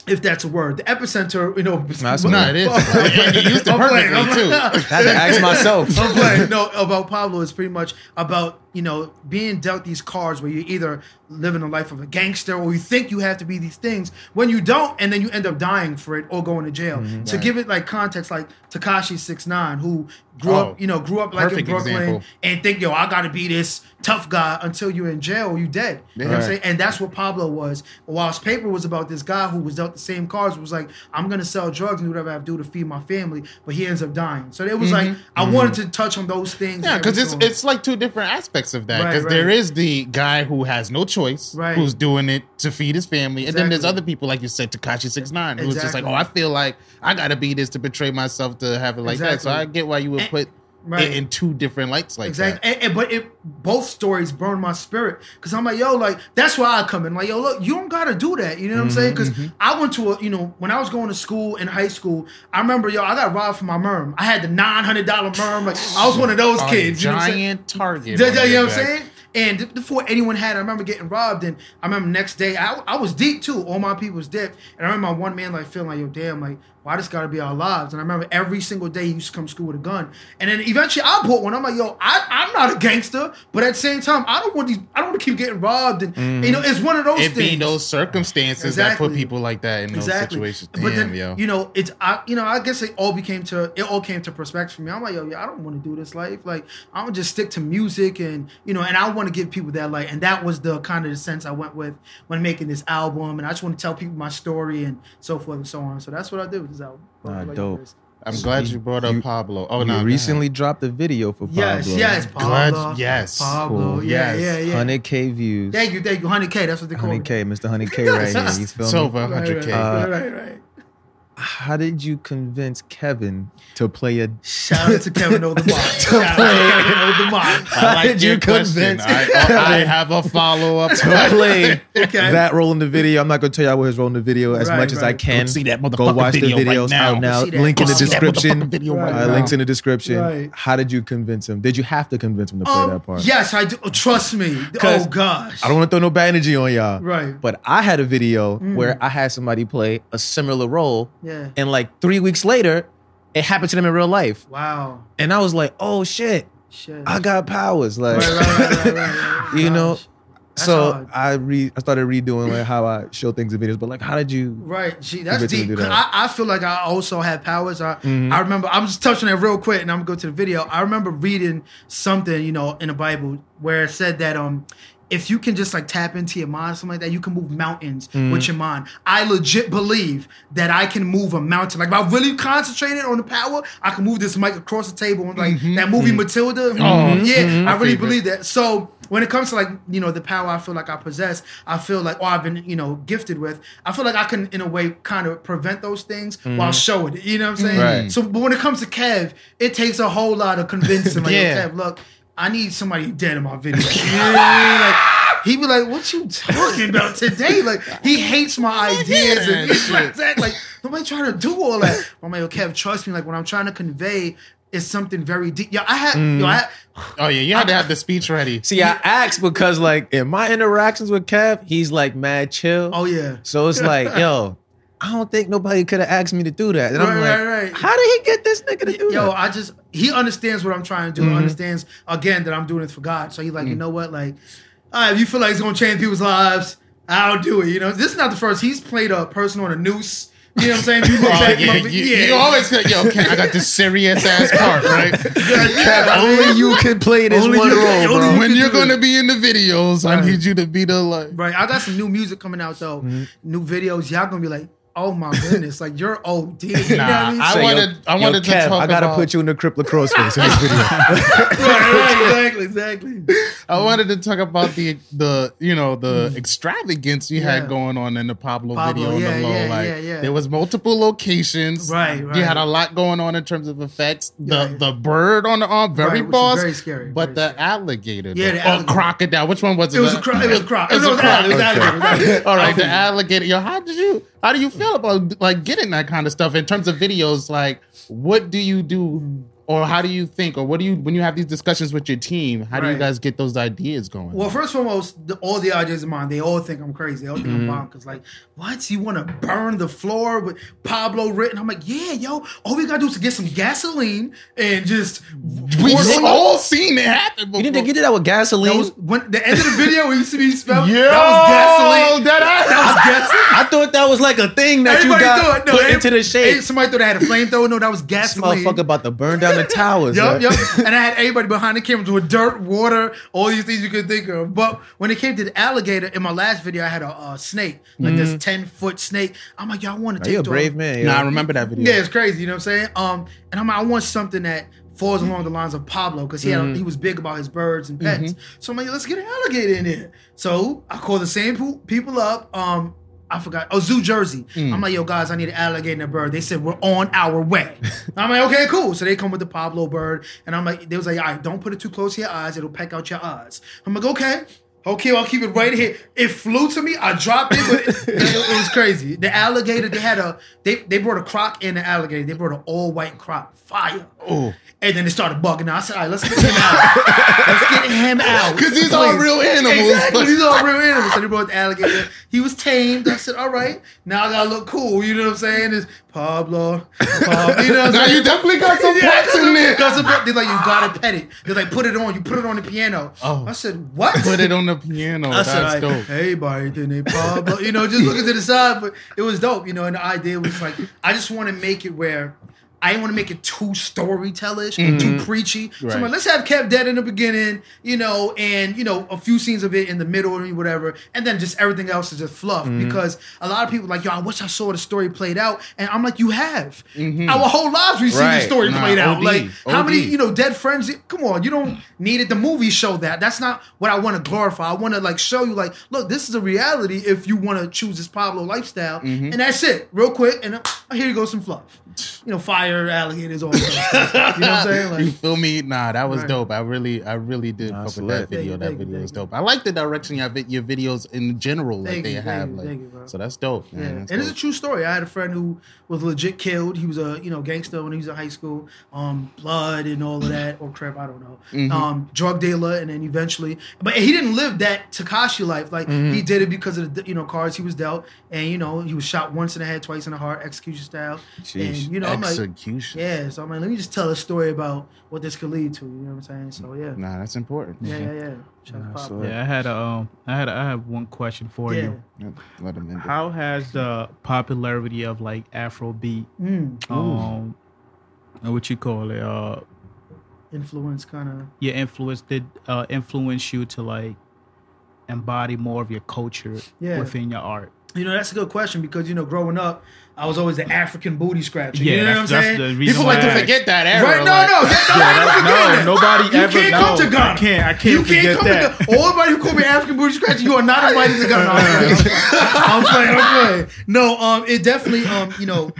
if that's a word. The epicenter, you know, That's No, not- it is. and you used it I'm playing, I'm perfectly too. I had to ask myself. I'm playing. No, about Pablo is pretty much about you know being dealt these cards where you're either living a life of a gangster or you think you have to be these things when you don't, and then you end up dying for it or going to jail. To give it like context, like Tekashi Six Nine, who grew Oh, up, you know, grew up like in Brooklyn example. and think, yo, I got to be this tough guy until you're in jail or you dead. You know what I'm saying? And that's what Pablo was. Whilst Paper was about this guy who was dealt the same cards, was like, I'm gonna sell drugs and do whatever I have to do to feed my family, but he ends up dying. So it was like I wanted to touch on those things. Mm-hmm. Yeah, because it's it's like two different aspects of that. Because right. there is the guy who has no choice, Right. who's doing it to feed his family, and then there's other people like you said, Tekashi Six Nine, who's just like, oh, I feel like I gotta be this to betray myself to have it like that. So I get why you would And- put right. in two different lights like Exactly, that. and, and- but it both stories burn my spirit because I'm like, yo, like that's why I come in. Like, yo, look, you don't gotta do that. You know what I'm saying? Mm-hmm, Because I went to a, you know, when I was going to school in high school, I remember, yo, I got robbed for my merm. I had the nine hundred dollar merm. Like, I was one of those kids. You know what I'm saying? giant target. You know what I'm saying? And before anyone had, it, I remember getting robbed, and I remember next day I, I was deep too. All my people was deep, and I remember my one man like feeling like, yo, damn, like why this got to be our lives? And I remember every single day he used to come to school with a gun, and then eventually I bought one. I'm like, yo, I, I'm not a gangster, but at the same time, I don't want these, I don't want to keep getting robbed, and mm. you know, it's one of those It things. be those circumstances that put people like that in those situations. Damn, But then, yo. you know, it's I, you know, I guess it all became to it all came to perspective for me. I'm like, yo, yeah, I don't want to do this life. Like, I'm gonna just stick to music and you know, and I want to give people that light. And that was the kind of the sense I went with when making this album. And I just want to tell people my story and so forth and so on. So that's what I did with this album. Nah, Like, dope. this. I'm glad you brought up You- Pablo. Oh you no, go recently dropped a video for Pablo. Yes, yes, Glad- Pablo. yes. Pablo. Cool. Yeah, Yes. yeah, yeah. 100k views. Thank you, thank you. 100K, that's what they call 100k, it. Mr. 100k right here. You feel It's me? over Right, 100k. right, Uh, right, right, right. How did you convince Kevin to play a? Shout out to Kevin Oldemont. Shout out to Kevin Oldemont. I like did you your question. convince I, I have a follow up. to play Okay. that role in the video. I'm not going to tell y'all what his role in the video as Right, much as I can. Go see that Go motherfucking watch the video right now. out now. Link in the Go see that description. motherfucking video right Uh, now. links in the description. Right. How did you convince him? Did you have to convince him to play Um, that part? Yes, I do. Trust me. Oh gosh. I don't want to throw no bad energy on y'all. Right. But I had a video where I had somebody play a similar role, Yeah. and like three weeks later, it happened to them in real life, Wow. and I was like, "Oh shit, Shit. I got powers!" Like, Right, right, right, you know. That's so hard. I re I started redoing like how I show things in videos. But like, how did you? Right, gee, that's deep. that. I, I feel like I also have powers. I, Mhm. I remember. I'm just touching it real quick, and I'm gonna go to the video. I remember reading something, you know, in the Bible where it said that um, if you can just like tap into your mind, something like that, you can move mountains Mm-hmm. with your mind. I legit believe that I can move a mountain. Like if I really concentrated on the power, I can move this mic across the table. And like mm-hmm. that movie mm. Matilda, oh, mm-hmm. mm-hmm. yeah, I really favorite. believe that. So when it comes to like you know the power I feel like I possess, I feel like or I've been you know gifted with, I feel like I can in a way kind of prevent those things mm-hmm. while showing it. You know what I'm saying? Right. So but when it comes to Kev, it takes a whole lot of convincing. Like, Yeah. Kev, look, I need somebody dead in my video. You know what I mean? Like, he be like, "What you talking about today?" Like he hates my ideas and he's like, that. like nobody trying to do all that. I'm like, "Yo, Kev, trust me. Like when I'm trying to convey." It's something very deep. Yo, I had, yo, mm. I had, Oh yeah, you had to have the speech ready. See, I asked because like in my interactions with Kev, he's like mad chill. oh yeah, So it's like, yo, I don't think nobody could have asked me to do that. And I'm Right, like, right, right. how did he get this nigga to do Yo, that? Yo, I just he understands what I'm trying to do. Mm-hmm. Understands again that I'm doing it for God. So he's like, Mm. you know what? Like, all right, if you feel like it's gonna change people's lives, I'll do it. You know, this is not the first. He's played a person on a noose. You know what I'm saying? You look Oh, back, yeah, my- you, you always say, yo, okay, I got this serious ass part, right? yeah, I mean, Only you can play this Only one you role, bro. you when you're gonna be in the videos, I need you to be the like. Right. I got some new music coming out though. Mm-hmm. New videos. Y'all gonna be like, oh my goodness, like you're OD. You know what I mean? I Say, yo- wanted, I yo, wanted to Kev, talk I gotta about. put you in the crip lacrosse face in this video. right, right, exactly, exactly. I wanted to talk about the the you know the extravagance you Mm. Yeah. had going on in the Pablo, Pablo, video on yeah, the low. yeah, like yeah, yeah. there was multiple locations. Right, right. You had a lot going on in terms of effects. The Right. the bird on the arm, very Right, boss, very scary, But very the alligator, Yeah, the or alligator. crocodile. Which one was it? It was a croc. It was a croc. It was a it. It was croc. It was alligator. All right, the alligator. Yo, how did you? How do you feel about like getting that kind of stuff in terms of videos? Like, what do you do, or how do you think, or what do you when you have these discussions with your team? How do you guys get those ideas going? Well, first and foremost, the, all the ideas of mine, they all think I'm crazy. They all think Mm-hmm. I'm bonkers. Like, what? You want to burn the floor with Pablo written? I'm like, yeah, yo. All we gotta do is get some gasoline and just. We've pour it all seen it happen before. you did you did that with gasoline? That was when the end of the video when you see me spell. yeah that was gasoline. that That was gasoline. I thought that was like a thing that Everybody you got no, put every- into the hey, shape. Somebody thought I had a flamethrower. No, that was This gasoline. motherfucker about to burn down the towers. Yup, right? yup. And I had everybody behind the cameras with dirt, water, all these things you could think of. But when it came to the alligator, in my last video, I had a, uh snake, like this 10 foot snake. I'm like, y'all want to take you a to brave man? yo. Nah, I remember that video. Yeah, it's crazy. You know what I'm saying? Um, and I'm like, I want something that falls along the lines of Pablo because he had, he was big about his birds and pets. So I'm like, let's get an alligator in there. So I called the same po- people up. Um, I forgot. Oh, Zoo Jersey. Hmm. I'm like, yo, guys, I need an alligator and a bird. They said we're on our way. I'm like, okay, cool. So they come with the Pablo bird, and I'm like, they was like, all right, don't put it too close to your eyes. It'll peck out your eyes. I'm like, okay. Okay, I'll keep it right here. It flew to me. I dropped it, but it, it- it was crazy. The alligator, they had a they they brought a croc and an alligator. They brought an all white croc, fire. Oh. And then it started bugging. I said, all right, let's get him out. let's get him out. 'Cause these are real animals. Exactly, these are real animals. So they brought the alligator. He was tamed. I said, all right, now I gotta look cool. You know what I'm saying? It's Pablo. Pablo you know what I'm Now saying? you definitely got some parts in there. Got some. They're like, you gotta pet it. They're like, put it on. You put it on the piano. Oh. I said, what? Put it on the piano. I said, That's like, dope. hey, buddy, didn't it, Pablo? You know, just looking to the side, but it was dope, you know. And the idea was like, I just want to make it where I didn't want to make it too storytellish, and too mm-hmm. preachy. So I'm like, let's have Kev dead in the beginning, you know, and you know, a few scenes of it in the middle or whatever, and then just everything else is just fluff. Mm-hmm. Because a lot of people like, yo, I wish I saw the story played out, and I'm like, you have. Mm-hmm. Our whole lives we've seen the story Nah, played out. OD, Like, how many, you know, dead friends? Come on, you don't need it. The movie show that. That's not what I want to glorify. I want to like show you, like, look, this is a reality if you want to choose this Pablo lifestyle, and that's it, real quick. And uh, here you go, some fluff. You know, fire, alligators, all that. You know what I'm saying? You feel me? Nah, that was Right. dope. I really, I really did Nah, fuck with that video. Thank you, that thank you, video was thank dope. I like the direction your, your videos in general, like Thank they you, have, you, like thank you, bro. so that's dope. Yeah, Man. and That's it's a true story. I had a friend who was legit killed. He was a you know gangster when he was in high school. Um, blood and all of that, or crap, I don't know. Mm-hmm. Um, drug dealer, and then eventually, but he didn't live that Tekashi life. Like Mm-hmm. he did it because of the you know cards he was dealt, and you know he was shot once in the head, twice in the heart, execution style. Sheesh. And you know, I'm like, Execution. yeah. So I'm like, let me just tell a story about what this could lead to. You know what I'm saying? So yeah, Nah, that's important. yeah, yeah, yeah. Shout out Pop. Yeah, I had a, um, I had, a, I have one question for Yeah. you. Let them in. How has the popularity of like Afrobeat, Mm, um, uh, what you call it, uh, influence kind of. your influence did uh, influence you to like embody more of your culture Yeah. within your art? You know, that's a good question because, you know, growing up, I was always the African booty scratcher. Yeah, you know what I'm that's- that's saying? the reason People like to forget that era. Right? No, like- no, that, nobody that's- forget no, nobody you ever- can't come no, to Ghana. I can't- I can't You can't forget come that. to Ghana. All everybody who call me African booty scratcher, you are not invited to Ghana. No, I'm playing. I'm playing. I'm playing. No, um, it definitely, um, you know.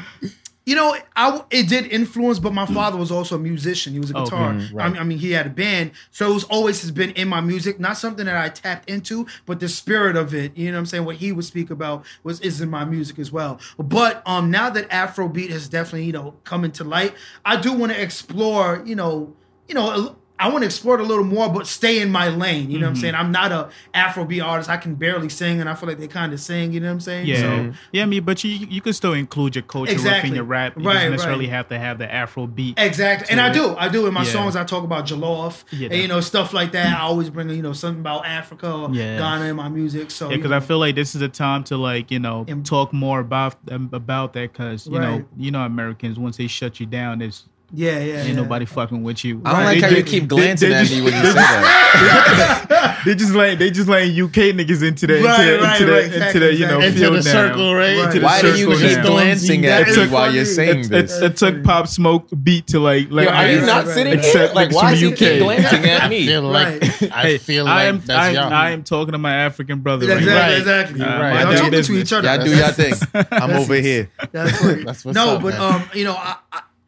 You know, I it did influence, but my father was also a musician. He was a Okay, guitar. right. I, mean, I mean, he had a band, so it was always has been in my music. Not something that I tapped into, but the spirit of it. You know what I'm saying? What he would speak about was is in my music as well. But um, now that Afrobeat has definitely you know come into light, I do want to explore. You know, you know. I want to explore it a little more, but stay in my lane. You know what I'm saying? I'm not a Afrobeat artist. I can barely sing, and I feel like they kind of sing. You know what I'm saying? Yeah, So, yeah. I mean, but you you can still include your culture Exactly. within your rap. You Right, don't necessarily right. have to have the Afro beat. Exactly, and I do. I do in my Yeah. songs. I talk about jollof, Yeah, and you know stuff like that. I always bring you know something about Africa, or Yeah. Ghana in my music. So Yeah, because I feel like this is a time to like you know Im- talk more about um, about that because you know you know Americans once they shut you down, there's yeah, yeah, ain't yeah. nobody fucking with you. I don't Right. like how They you ju- keep glancing they at just- me when you say that. they just like they just letting UK niggas into the Right, into, right, into right, the exactly, into the you know. Into field the circle, right? Right. Into the Why do you circle keep glancing That at is me while you're saying It, this? it, it took Pop Smoke beat to like like Yo, are you not sitting right. here? Except Like, from why is he UK. keep glancing at I me? feel like Right. I Hey, feel I like am that's I, y'all. I am talking to my African brother right exactly, now. Right. exactly. Uh, Right. my Y'all talking to each other. Y'all do y'all thing. I'm over here. That's funny. That's what's no, but um, you know, I,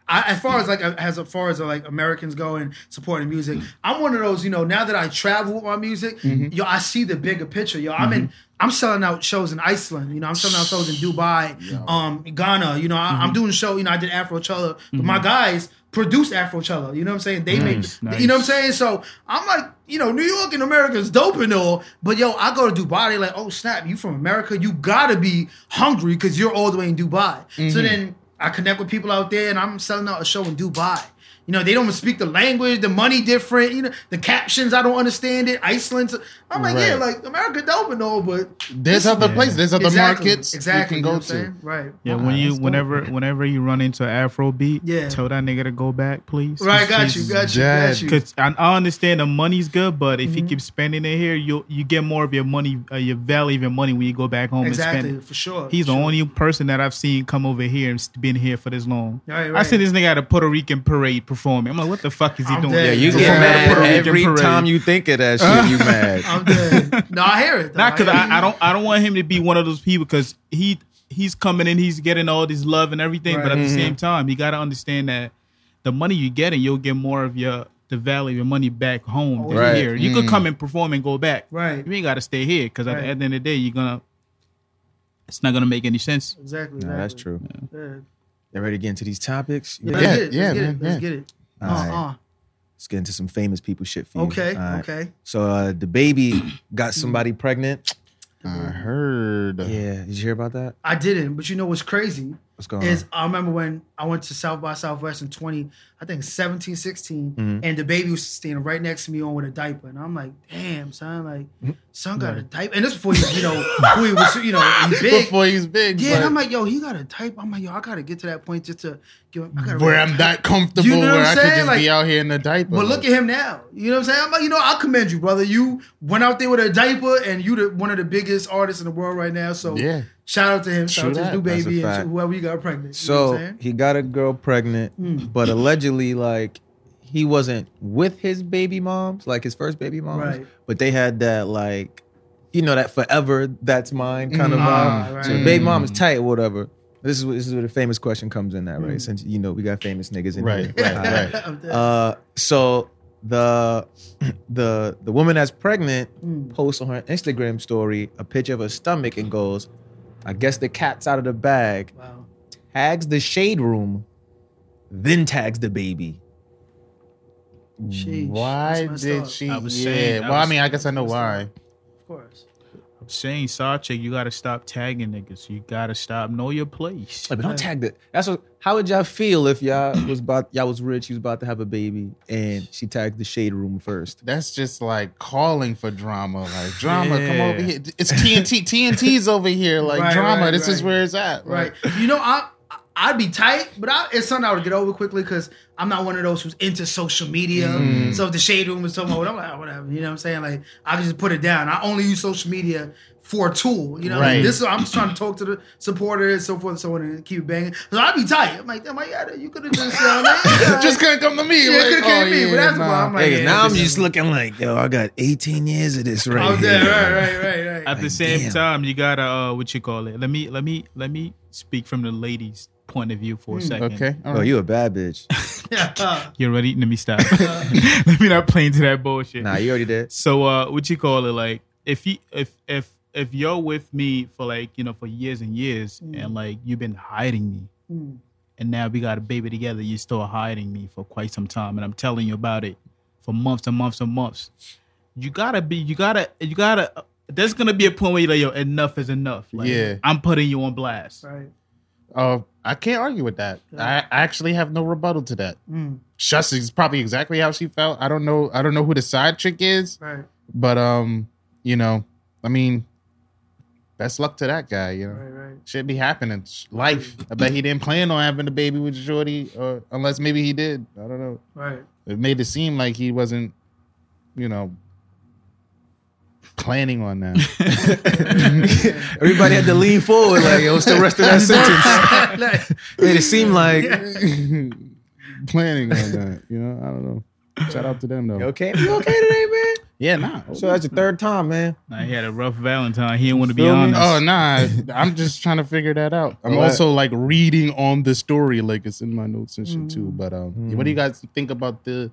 I, as far as like as far as like Americans go and supporting music, I'm one of those. You know, now that I travel with my music, Mm-hmm. yo, I see the bigger picture. Yo, I'm in. I'm selling out shows in Iceland. You know, I'm selling out shows in Dubai, um, Ghana. You know, I, Mm-hmm. I'm doing show. You know, I did Afrochella, but my guys produce Afrochella. You know what I'm saying? They Nice, make. nice. You know what I'm saying? So I'm like, you know, New York and America is dope and all, but yo, I go to Dubai. They like, oh snap, you from America? You gotta be hungry because you're all the way in Dubai. Mm-hmm. So then I connect with people out there, and I'm selling out a show in Dubai. You know, they don't speak the language, the money different. You know, the captions I don't understand it. Iceland, I'm like, yeah, like America dope and all, but there's other places, there's other exactly, markets exactly you can you know go to. saying? Right. Yeah, Nah, when you that's dope, whenever man. whenever you run into Afrobeat, Yeah. tell that nigga to go back, please. Right, got you, got you, got you. Because I, I understand the money's good, but if you Mm-hmm. keep spending it here, you you get more of your money, uh, your value of your money when you go back home and Exactly, spend it. for sure. He's for the sure. only person that I've seen come over here and been here for this long. Right, I right. see this nigga at a Puerto Rican parade performing. I'm like, what the fuck is he I'm doing? dead. Yeah, you Yeah. get Yeah. mad every time you think of that shit. You mad? I'm dead. no, I hear it. though. Not because hear it. I, I don't I don't want him to be one of those people because he he's coming in, he's getting all this love and everything, but Right. at the same time, you got to understand that the money you get and you'll get more of your the value of your money back home than Right. here. You could come and perform and go back. Right. You ain't got to stay here because at Right. the end of the day, you're gonna. It's not gonna make any sense. Exactly. No, that's true. Yeah. You ready to get into these topics? You Yeah, ready? let's get it. yeah, Let's get man, it. Let's get it. All Uh, right. Let's get into some famous people shit for you. Okay. All right. Okay. So uh, the baby got somebody pregnant. I heard. Yeah, did you hear about that? I didn't, but you know what's crazy? What's going is on? I remember when I went to South by Southwest in 20, I think 17, 16, Mhm. and the baby was standing right next to me on with a diaper. And I'm like, damn, son, like, son got a diaper. And this before he, you know, before he was, you know, he big. Before he's big. yeah, and I'm like, yo, he got a diaper. I'm like, yo, I gotta get to that point just to give him, I gotta where I'm that comfortable You know where I'm could just Like- be out here in the diaper. But look at him now. You know what I'm saying? I'm like, you know, I commend you, brother. You went out there with a diaper, and you the one of the biggest artists in the world right now. So Yeah. Shout out to him. Shout True out to his new baby and to whoever you got pregnant. You know what So I'm saying? he got a girl pregnant, Mm. but allegedly, like he wasn't with his baby moms, like his first baby moms. Right. But they had that like, you know, that forever that's mine kind of Mm. vibe. Ah, right. So the baby mom is tight or whatever. This is this is where the famous question comes in that right? Mm. Since you know we got famous niggas in Right, here. right, right. I'm. Uh, so the the the woman that's pregnant Mm. posts on her Instagram story a picture of her stomach and goes, "I guess the cat's out of the bag." wow. Tags the shade room, then tags the baby. Sheesh. Why That's messed did up. she? I was yeah. saying, I well, I mean, I guess I know Messed why. Of course. I'm saying, Sawcheck, you gotta stop tagging niggas. You gotta stop. Know your place. Like, but don't tag the. That's what. How would y'all feel if y'all was about y'all was rich, you was about to have a baby, and she tagged the shade room first? That's just like calling for drama. Like drama, come Yeah. over here. It's TNT. TNT's over here. Like Right, drama. right, this is right. where it's at. Right. Like, You know, I I'd be tight, but I, it's something I would get over quickly because I'm not one of those who's into social media. Mm. So if the shade room is talking about, I'm like, oh, whatever. You know what I'm saying? Like I just put it down. I only use social media for a tool. You know, Right. like, this is I'm just trying to talk to the supporters, so forth and so on, and keep banging. So I'd be tight. I'm like, damn, like, yeah, you could have just, you know what I mean? just couldn't come to me. Yeah, like, it could've came oh, to me, but yeah, after a while. I'm like, yeah, now I'm just looking like, yo, I got 18 years of this right Oh, here. yeah, right, right, right, right. At the same damn. time, you gotta uh, what you call it? Let me let me let me speak from the ladies' point of view for a second. Okay. all Bro, right. you a bad bitch. Yeah. You ready? Let me stop. let me not play into that bullshit. nah, you already did. So uh what you call it like if you if if if you're with me for like, you know, for years and years and like you've been hiding me Mm. and now we got a baby together, you're still hiding me for quite some time and I'm telling you about it for months and months and months. You gotta be you gotta you gotta there's gonna be a point where you're like, yo, enough is enough. Like, Yeah. I'm putting you on blast. Right. Uh, I can't argue with that. I actually have no rebuttal to that. Mm. Just is probably exactly how she felt. I don't know. I don't know who the side chick is, Right. but um, you know, I mean, best luck to that guy. You know, Right. Right. shit be happening. Life. I bet he didn't plan on having a baby with Jordy, or unless maybe he did. I don't know. Right. It made it seem like he wasn't, you know, planning on that. Everybody had to lean forward, like, it was the rest of that sentence? Made it seem like, planning on that. You know, I don't know. Shout out to them though. you okay? You okay today, man? Yeah, nah. So that's your third time, man. Nah, he had a rough Valentine. He didn't want to be Feel me? honest. Oh nah, I'm just trying to figure that out. I'm also like reading on the story, like it's in my notes and shit Mm. too. But um, what do you guys think about the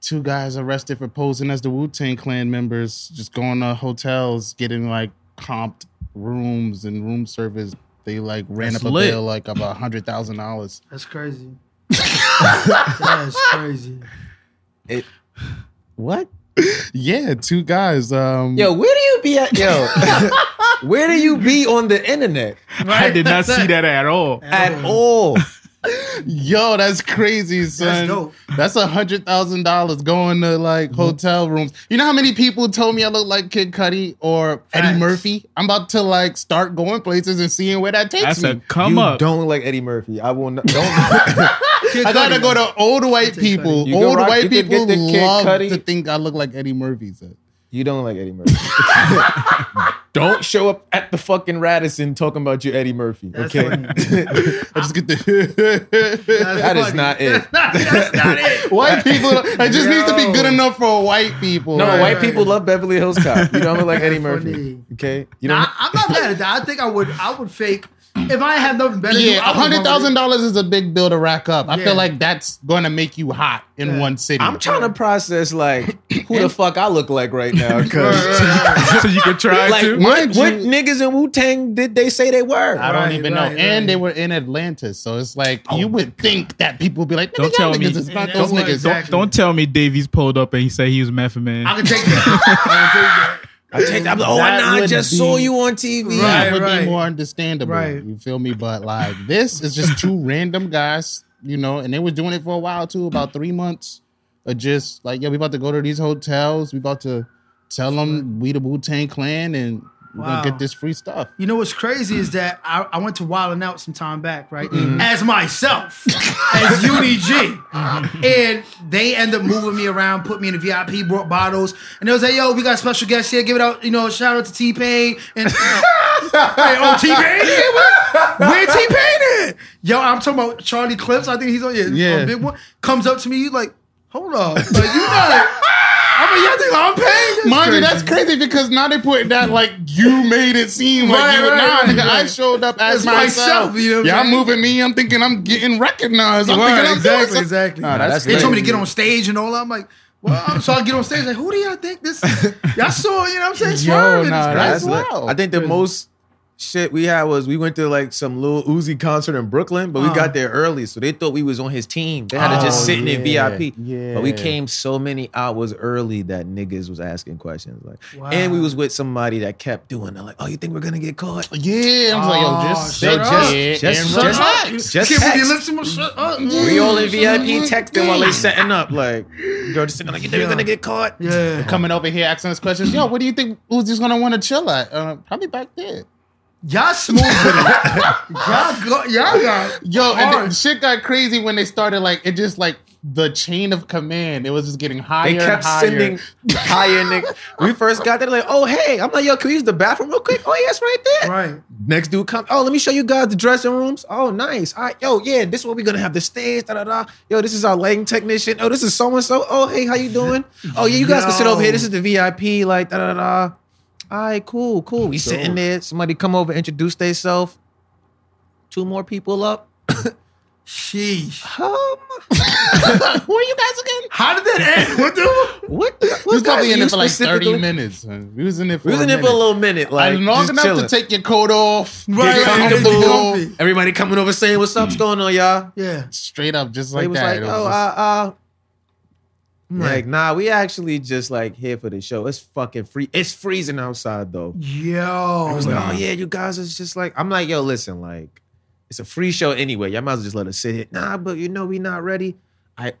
two guys arrested for posing as the Wu Tang Clan members, just going to hotels, getting like comped rooms and room service? They like ran That's up a bill like of a hundred thousand dollars. That's crazy. That's crazy. It, what? Yeah, two guys. Um, Yo, where do you be at? Yo, where do you be on the internet I did not see that at all. at all? Yo, that's crazy, son. That's dope. That's a hundred thousand dollars going to like Mm-hmm. hotel rooms. You know how many people told me I look like Kid Cudi or Eddie Murphy? I'm about to like start going places and seeing where that takes That's me. a come you up. don't look like Eddie Murphy. I will not. Don't. I gotta go to old white people. You can Old rock- white you can people get the Kid love Cudi. to think I look like Eddie Murphy. Son. you don't like Eddie Murphy. don't show up at the fucking Radisson talking about you Eddie Murphy. That's okay. funny. I just get the That is not it. That's not it. white people. It just needs to be good Yo. enough for white people. No, Right, white right. people love Beverly Hills Cop. You don't look like Eddie Murphy. funny. Okay. You Nah, don't. I, I'm not mad at that. I think I would. I would fake if I have nothing better. Yeah, I a would hundred run with thousand it. dollars is a big bill to rack up. I Yeah. feel like that's going to make you hot in Yeah. one city. I'm trying to process like who the fuck I look like right now. Right, Because right, right. so you could try like to. what, what you- niggas in Wu Tang did they say they were? I don't Right, even know. right, And right. they were in Atlantis, so it's like oh you would think that people would be like, Don't tell me- it's not Yeah, those don't- Don't tell me Davies pulled up and he said he was method man. I can take that. I can take that. I take that. Oh, That nah, I just be- saw you on TV. Right. that would right. be more understandable. Right. You feel me? But like this is just two random guys, you know, and they were doing it for a while too, about three months. Of just like, yeah, we about to go to these hotels. We about to tell them we the Wu Tang Clan, and we're Wow. gonna get this free stuff. You know what's crazy is that I, I went to Wild Out some time back, right? Mm-hmm. As myself, as Uni G. And they end up moving me around, put me in the VIP, brought bottles, and they was like, yo, we got special guests here. Give it out, you know, shout out to T Pain. And Hey, oh, T Pain? Where T Pain at? Yo, I'm talking about Charlie Clips. I think he's on, yeah, Yeah. on big one. Comes up to me, he's like, hold up. Like, you not. I mean, y'all think I'm paying? That's Mind you, that's crazy because now they put that like you made it seem like Right, you. right, nah, right, nigga, I showed up as As myself. myself, you know what I'm yeah, I'm moving me. I'm thinking I'm getting recognized. I'm Right, thinking I'm exactly, doing something. exactly. Nah, that's that's They told me to get on stage and all. that. I'm like, well, so I get on stage like, who do y'all think this? Y'all saw, you know what I'm saying? Yo, Swerving. nah, It's that's crazy. lit. wild. I think the most shit we had was we went to like some little Uzi concert in Brooklyn, but we Uh. got there early, so they thought we was on his team. They had to just Oh, sit in yeah, VIP. yeah. But we came so many hours early that niggas was asking questions. Like, Wow. and we was with somebody that kept doing it. Like, oh, you think we're gonna get caught? Yeah, I was like, yo, Oh, just shut sit up. there Just- and just- relax. just Kid with your text. lips in my shut up. We all in VIP texting while they setting up. Like, girl just sitting like, you think Yeah. we're gonna get caught? Yeah. Coming over here asking us questions. Yo, what do you think Uzi's gonna want to chill at? Uh, probably back there. Y'all smooth with it. y'all go, y'all got Yo, and the shit got crazy when they started like it just like the chain of command. It was just getting higher. They kept and higher. sending higher niggas. We first got there, like, oh hey, I'm like, yo, can we use the bathroom real quick? Oh yes, right there. right. Next dude come. Oh, let me show you guys the dressing rooms. Oh, nice. All right, yo, yeah, this is what we're gonna have the stage. Da da da. Yo, this is our lighting technician. Oh, this is so and so. Oh, hey, how you doing? Oh, yeah, you guys can sit over here. This is the VIP. Like da da da. All right, cool, cool. We sitting there. Somebody come over, introduce themselves. Two more people up. Sheesh. Um, Who are you guys again? How did that end? What the? what? We what was probably in are it for like thirty minutes. son. We was in it for. We was a in there for a little minute, like Like, long enough chilling. to take your coat off, Right, get right, comfortable, comfy. Everybody coming over saying, "What's up? What's going on, y'all?" Yeah. straight up, just He like was that. like, It was "Oh, just- uh, uh." I'm Yeah. like, nah, we actually just like here for the show. It's fucking free. It's freezing outside though. Yo. I was like, oh yeah, you guys is just like, I'm like, yo, listen, like, it's a free show anyway. Y'all might as well just let us sit here. Nah, but you know we not ready. I,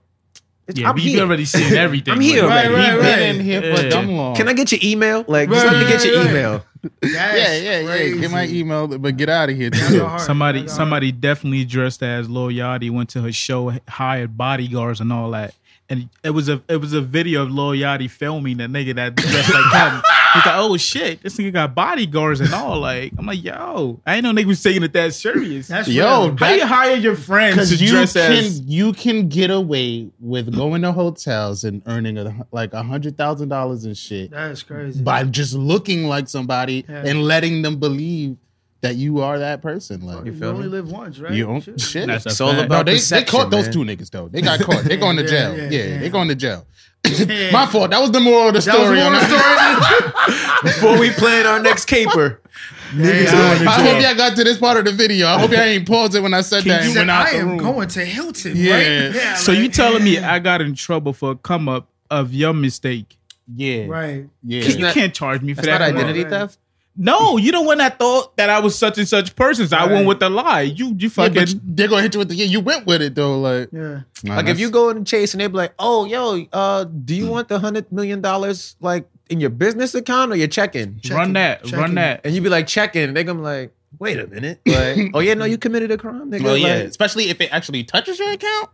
it's, Yeah, I'm we here. already seen everything. I'm here Like, already. Right, He right, been in here for dumb long. Can I get your email? Like, just Right, let me get your right, right. email. That's Yeah, yeah, yeah. Get my email, but get out of here. Y'all Too. go hard. Somebody, somebody definitely dressed as Lil Yachty went to her show, hired bodyguards and all that. And it was a it was a video of Lil Yachty filming the nigga that dressed like him. He's like, oh shit, this nigga got bodyguards and all. Like, I'm like, yo, I ain't know nigga was taking it that serious. That's Yo, real. How you hire your friends to you dress can as? you can get away with going to hotels and earning a, like a hundred thousand dollars and shit That's crazy. by just looking like somebody Yeah. and letting them believe that you are that person. Like you feel only me? live once, right? you don't Shit. shit. That's It's all fact. about no, they, they caught those man. two niggas though. They got caught. They going to jail. yeah, Yeah, yeah. they going to jail. My fault. That was the moral of the That was story. the on moral that. story. Before we plan our next caper, niggas Yeah. I hope jail. y'all got to this part of the video. I hope y'all ain't paused it when I said that He and said, went out I am room. going to Hilton, Yeah. right? Yeah. So like, you telling me. I got in trouble for a come up of your mistake? Yeah, Right. yeah. You not- can't charge me for That's that. not identity theft. No, you the one that thought that I was such and such person. So I Right. went with the lie. You you fucking but they're gonna hit you with the yeah. You went with it though, like Yeah. nah, Like if you go and chase and they be like, "Oh, yo, uh, do you want the hundred million dollars like in your business account or your checking?" Checking, run that, checking. run that. And you be like checking, they gonna be like, "Wait a minute, like, oh yeah, no, you committed a crime, nigga." well, yeah, Like, especially if it actually touches your account,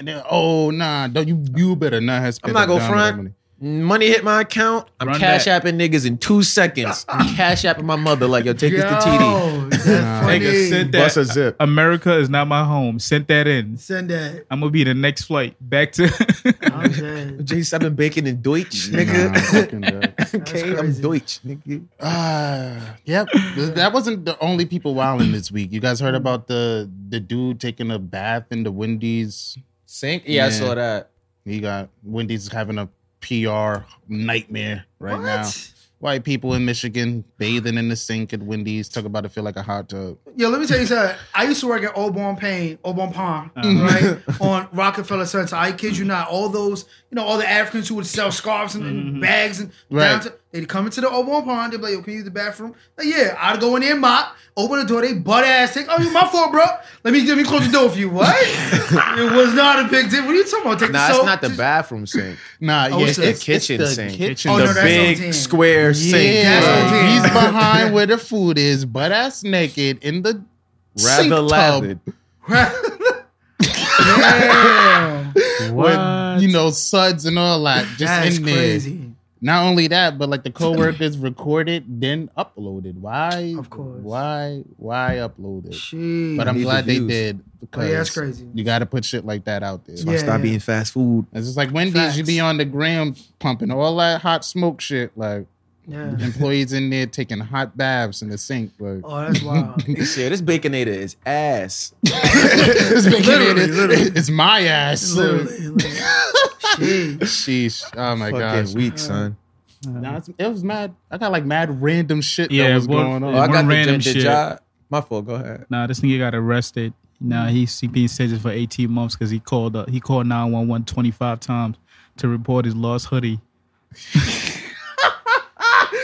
and then oh nah, don't you you better not have. spent not gonna dime that front. Money. money hit my account, I'm Run cash that. apping niggas in two seconds. I'm cash apping my mother like, "Yo, take this to TD." That's Nah. funny. Nigga, send Bust a that. zip. America is not my home. Send that in. Send that. I'm gonna be the next flight back to. I'm dead. J7 bacon and Deutsch, Nah, nigga. fucking dead. okay, I'm crazy. Deutsch, nigga. Ah, yep. That wasn't the only people wilding this week. You guys heard about the the dude taking a bath in the Wendy's. Sink? Yeah, I Yeah. saw that. He got Wendy's having a PR nightmare right now. White people in Michigan bathing in the sink at Wendy's. Talk about it feel like a hot tub. Yo, let me tell you something. I used to work at Au Bon Pain, Obon Pond, Uh-huh. right? on Rockefeller Center. I kid you not. All those, you know, all the Africans who would sell scarves and, and bags and Mm-hmm. Right. downtown, They'd come into the open pond. They'd be like, "Yo, can you use the bathroom?" Like, yeah, I'd go in there, and mop, open the door. They butt ass take. Oh, you my fault, bro. Let me let me close the door for you. What? it was not a big deal. What are you talking about? Take Nah, the it's not the just- bathroom sink. Nah, Oh, yeah, it's it's, the it's kitchen the sink. kitchen Oh, no, the that's big ten. square sink. Yeah, That's bro. on he's behind where the food is, butt ass naked in the Rather sink tub lathered. Damn. with you know suds and all that just That's in there. crazy. Not only that, but like the coworkers recorded, then uploaded. Why? Of course. Why? Why upload it? Jeez. But I'm Need glad the they views. did because Oh, yeah, that's crazy. You got to put shit like that out there. Yeah. Stop being fast food. It's just like Wendy's. You be on the gram pumping all that hot smoke shit. Like yeah. employees in there taking hot baths in the sink. Like Oh, that's wild. Shit, this baconator is ass. it's, making Literally, literally. it's my ass. literally, literally. Jeez. Sheesh. Oh my Fucking gosh. weak, son. Nah, it's- it was mad. I got like mad random shit Yeah, that was what- going on. Oh, I One got the, random the, shit. job. My fault. Go ahead. Nah, this nigga got arrested. Nah, he's he being sentenced for 18 months because he called uh, he called 911 25 times to report his lost hoodie.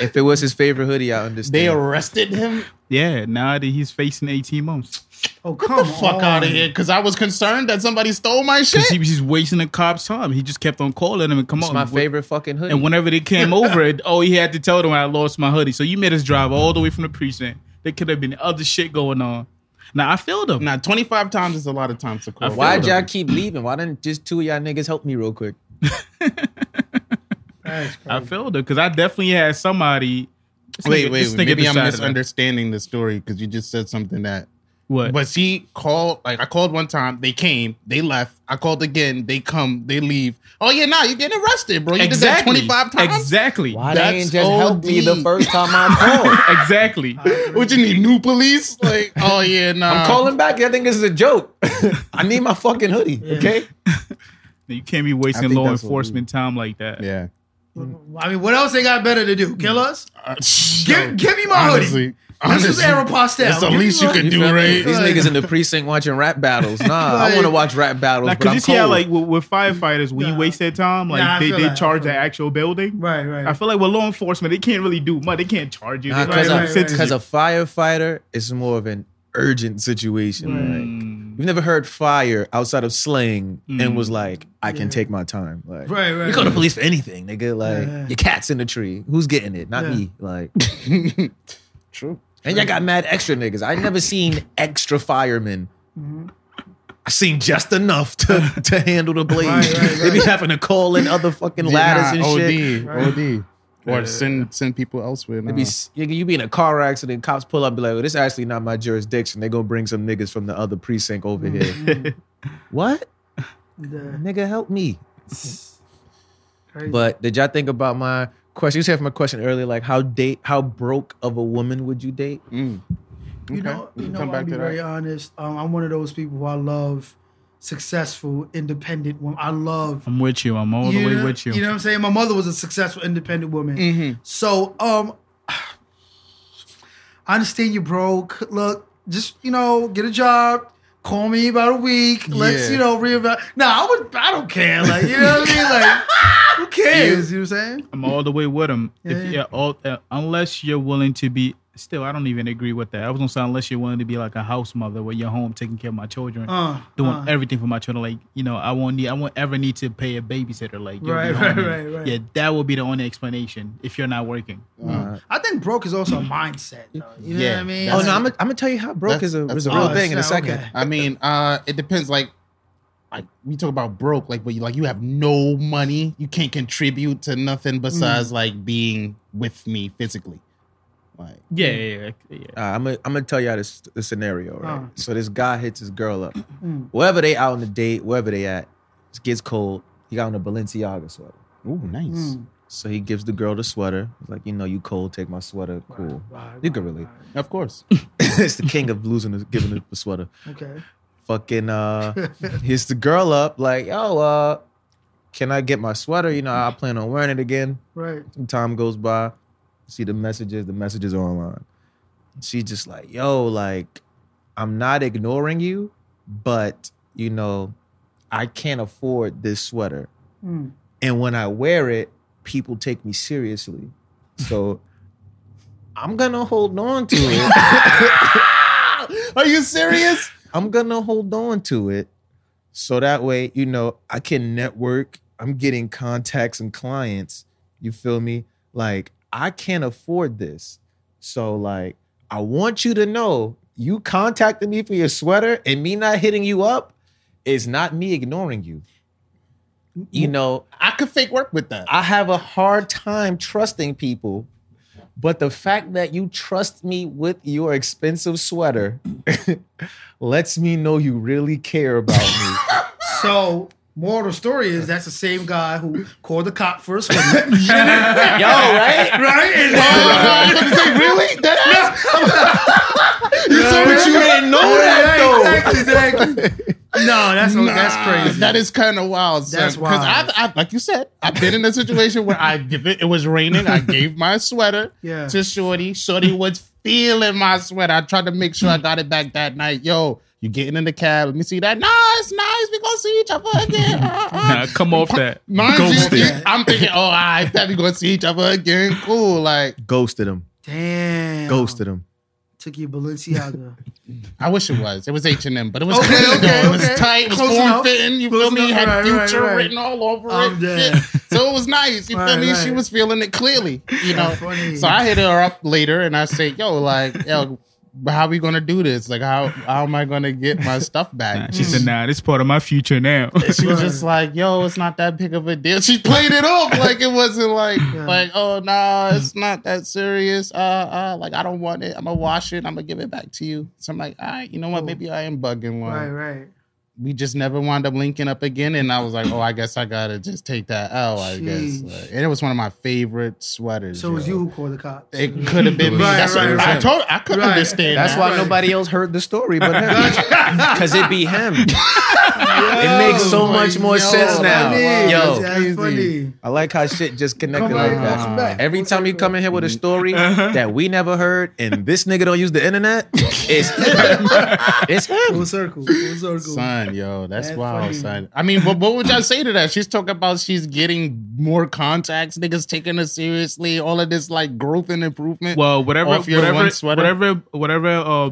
If it was his favorite hoodie, I understand. They arrested him. Yeah, now that he's facing 18 months Oh, come Get the Fuck on. out of here, because I was concerned that somebody stole my shit. because he was just wasting the cops' time. He just kept on calling them and come It's on. my wh- favorite fucking hoodie. And whenever they came over, it, oh, he had to tell them I lost my hoodie. So you made us drive all the way from the precinct. There could have been other shit going on. Now I feel them. Now 25 times is a lot of times to call. Why'd y'all keep leaving? Why didn't just two of y'all niggas help me real quick? That's crazy. I feel it because I definitely had somebody. Wait, wait, wait. Maybe I'm misunderstanding the story because you just said something that. What? But she called, like, I called one time, they came, they left. I called again, they come, they leave. Oh, yeah, nah, you're getting arrested, bro. You exactly. did that 25 times? Exactly. Why That's they ain't just help me the first time I called? Exactly. What you need, new police? Like, oh, yeah, nah. I'm calling back. I think this is a joke. I need my fucking hoodie. Okay. You can't be wasting law enforcement time like that. Yeah. I mean, what else they got better to do? Kill us? Uh, Give, give me my honestly, hoodie. This is honestly, Aeropostale. That's the Give least you can do, right? These niggas in the precinct watching rap battles. Nah, I want to watch rap battles, but Because I'm you see how, cold. like, with, with firefighters, when Nah. you waste their time, like, Nah, they, they that, I charge the actual building. Right, right. I feel like with law enforcement, they can't really do much. They can't charge you. Nah, because can't right, right. a firefighter is more of an urgent situation. Like, Mm. you've never heard fire outside of slang and Mm. was like, I can Yeah. take my time. Like, Right, right. you go to police for anything, nigga. Like, Yeah. your cat's in the tree. Who's getting it? Not Yeah. me. Like, True. and y'all got mad extra niggas. I never seen extra firemen. Mm-hmm. I seen just enough to, to handle the blaze. Right, right, They be having to call in other fucking ladders and OD, shit. Right. OD. Or Yeah. send send people elsewhere. They Nah. be, you, you be in a car accident, cops pull up, be like, well, this is actually not my jurisdiction. They gonna bring some niggas from the other precinct over here. Mm-hmm. what? The- Nigga, help me. crazy. But did y'all think about my question? You said from my question earlier, like how date, how broke of a woman would you date? Mm. You Okay. know, you know. come I'll back be to very that. honest. Um, I'm one of those people who I love successful, independent woman. I love. I'm with you. I'm all the way know- with you. You know what I'm saying? My mother was a successful, independent woman. Mm-hmm. So, um, I understand you broke. Look, just you know, get a job. Call me about a week. Let's Yeah. you know reevaluate. No, I would. I don't care. Like you know what I mean? Like who cares? You know what I'm saying? I'm all the way with him. Yeah. If yeah, all, uh, unless you're willing to be, still, I don't even agree with that. I was gonna say unless you're willing to be like a house mother, where you're home taking care of my children, Uh, doing uh. everything for my children. Like you know, I won't need, I won't ever need to pay a babysitter. Like Right, right, right, right. Yeah, that would be the only explanation if you're not working. Uh, I think broke is also a mindset. Though. You know Yeah, what I mean? oh no, I'm gonna I'm gonna tell you how broke That's- is a, that's is a all. real Oh, thing in a second. okay. I mean, uh, it depends. Like, like we talk about broke, like, but you like you have no money, you can't contribute to nothing besides like being with me physically. Like, Yeah, yeah, yeah. yeah. Uh, I'm gonna I'm gonna tell y'all this the scenario, right? Uh. So this guy hits his girl up. Mm. Wherever they out on the date, wherever they at, it gets cold. He got on a Balenciaga sweater. ooh, nice. Mm. So he gives the girl the sweater. He's like, you know, you cold, take my sweater. Cool. Right, You can right, relate. right. Of course. it's the king of losing, the, giving the, the sweater. Okay. Fucking uh, hits the girl up like, yo, uh, can I get my sweater? You know, I plan on wearing it again. Right. Some time goes by, see the messages. The messages are online. She's just like, yo, like, I'm not ignoring you, but you know, I can't afford this sweater. Mm. And when I wear it, people take me seriously. So I'm gonna hold on to it. Are you serious? I'm gonna hold on to it. So that way, you know, I can network. I'm getting contacts and clients. You feel me? Like, I can't afford this. So, like, I want you to know you contacted me for your sweater and me not hitting you up is not me ignoring you. You mm-hmm. know, I could fake work with that. I have a hard time trusting people, but the fact that you trust me with your expensive sweater lets me know you really care about me. So, moral of the story is that's the same guy who called the cop for a swim. Yo, right? right? And I was say, really? That You told me you didn't know that though. Exactly, exactly. No, that's that's crazy. That is kind of wild. That's Because. I've, I've, like you said, I've been in a situation where I give it. It was raining. I gave my sweater Yeah. to Shorty. Shorty was feeling my sweater. I tried to make sure I got it back that night. Yo, you getting in the cab? Let me see that. Nice, nice. We gonna see each other again. Nah, come off that. Mind Ghosted. you, I'm thinking, oh, I bet we gonna see each other again. Cool. Like, Ghosted him. Damn. Ghosted him. Took you Balenciaga. I wish it was. It was H and M, but it was Okay, clean okay. It was okay. tight. It was form fitting. You Close feel me? It had Right, right, future right. written all over I'm it. dead. So it was nice. You feel me? right. She was feeling it clearly. You know. Funny. So I hit her up later and I say, "Yo, like, yo, how are we gonna do this? Like, how how am I gonna get my stuff Nah, back?" she said, "Nah, this part of my future now." She was just like, "Yo, it's not that big of a deal." She played it off like it wasn't like, Yeah. like, "Oh no, it's not that serious." Uh, uh, like I don't want it. I'm gonna wash it. I'm gonna give it back to you. So I'm like, all right, you know what? Maybe I am bugging one. right, right. We just never wound up linking up again, and I was like, "Oh, I guess I gotta just take that L." I guess, Like, and it was one of my favorite sweaters. So it was yo. you who called the cops. It could have been me. Right, That's right, what I told. I could Right. understand. That's that. why Right. nobody else heard the story but him. Because it be him. It makes so Yo, much more yo, sense now. Funny. Yo, That's funny. I like how shit just connected Come like on, that. come. Every time you come in here with a story that we never heard and this nigga don't use the internet, it's him. it's him. Full circle. Full circle. Son, yo, that's, That's wild, funny. son. I mean, what, what would y'all say to that? She's talking about she's getting more contacts, niggas taking her seriously, all of this like growth and improvement. Well, whatever, Off your whatever, one whatever, whatever uh,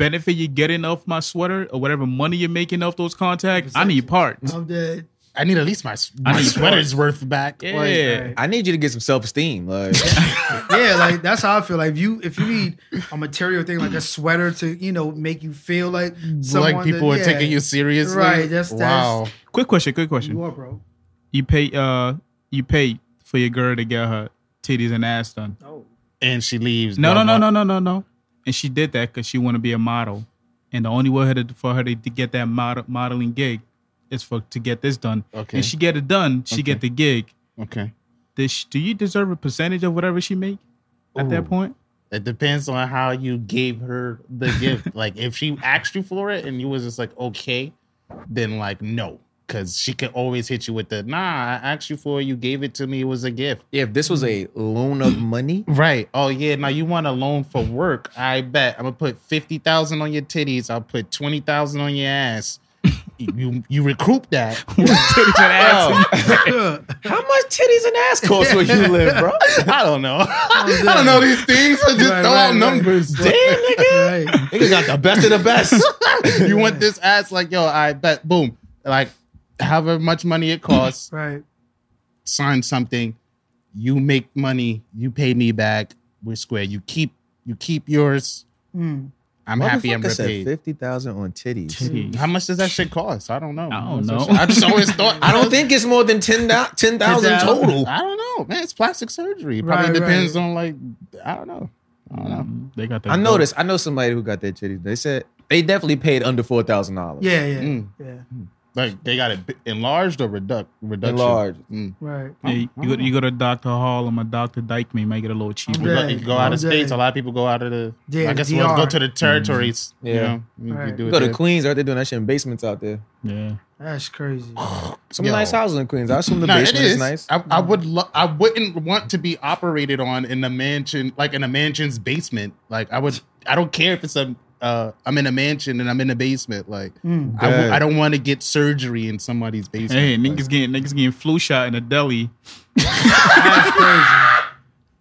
benefit you're getting off my sweater or whatever money you're making off those contacts, I need parts. I'm dead. I need at least my, my need sweater's worth back. Yeah. right. I need you to get some self esteem. Like, Yeah, like that's how I feel. Like if you if you need a material thing like a sweater to you know make you feel like someone like people that, are yeah. taking you seriously. Right, that's- wow. that's- Quick question, quick question. You are, bro. You pay, uh, you pay for your girl to get her titties and ass done. Oh, And she leaves. No, no, no, no, no, no, no. And she did that because she want to be a model, and the only way for her to, get that model, modeling gig is for to get this done. Okay. And she get it done, she get the gig. Okay. Do you deserve a percentage of whatever she make at that point? It depends on how you gave her the gift. like if she asked you for it and you was just like okay, then like no, because she could always hit you with the nah. I asked you for it, you gave it to me. It was a gift. if this was a loan of money, Right. Oh yeah. Now you want a loan for work? I bet I'm gonna put fifty thousand on your titties. I'll put twenty thousand on your ass. you you recoup that. Titties and ass. Oh. how much titties and ass cost where you live, bro? I don't know. I don't know these things. I just Right, throw right, out right. numbers. Damn, nigga. right. Nigga got the best of the best. you want this ass? Like yo, I bet. Boom. Like however much money it costs. Right. sign something, you make money, you pay me back, we're square. You keep you keep yours. Mm. I'm happy I'm Motherfucker said repaid. fifty thousand on titties. Titties. How much does that shit cost? I don't know. I don't know. I just always thought. I don't think it's more than 10,000 10,000 total. I don't know, man. It's plastic surgery. It Right, Probably depends right. on like I don't know. I don't know. They got that. I noticed. I know somebody who got their titties. They said they definitely paid under four thousand dollars. Yeah, yeah, Mm. yeah. Like they got it bi- enlarged or reduct reduction. Enlarged. Mm. Right. Yeah, you, you go, you go to Dr. Harlem or Dr. Dykeman, you might get a little cheaper. You go, Yeah. you go out of Yeah. states. A lot of people go out of the. Yeah, I guess DR. we'll go to the territories. You Yeah. know, you, you Right. do it Go to there. Queens, right? They're doing that shit in basements out there. Yeah. That's crazy. Some Yo. nice houses in Queens. I assume the No, basement is. is nice. I, I would. Lo- I wouldn't want to be operated on in a mansion, like in a mansion's basement. Like I would. I don't care if it's a. Uh, I'm in a mansion and I'm in a basement. Like Mm. I, w- I don't want to get surgery in somebody's basement. Hey, Like, niggas getting niggas getting flu shot in a deli. That's crazy.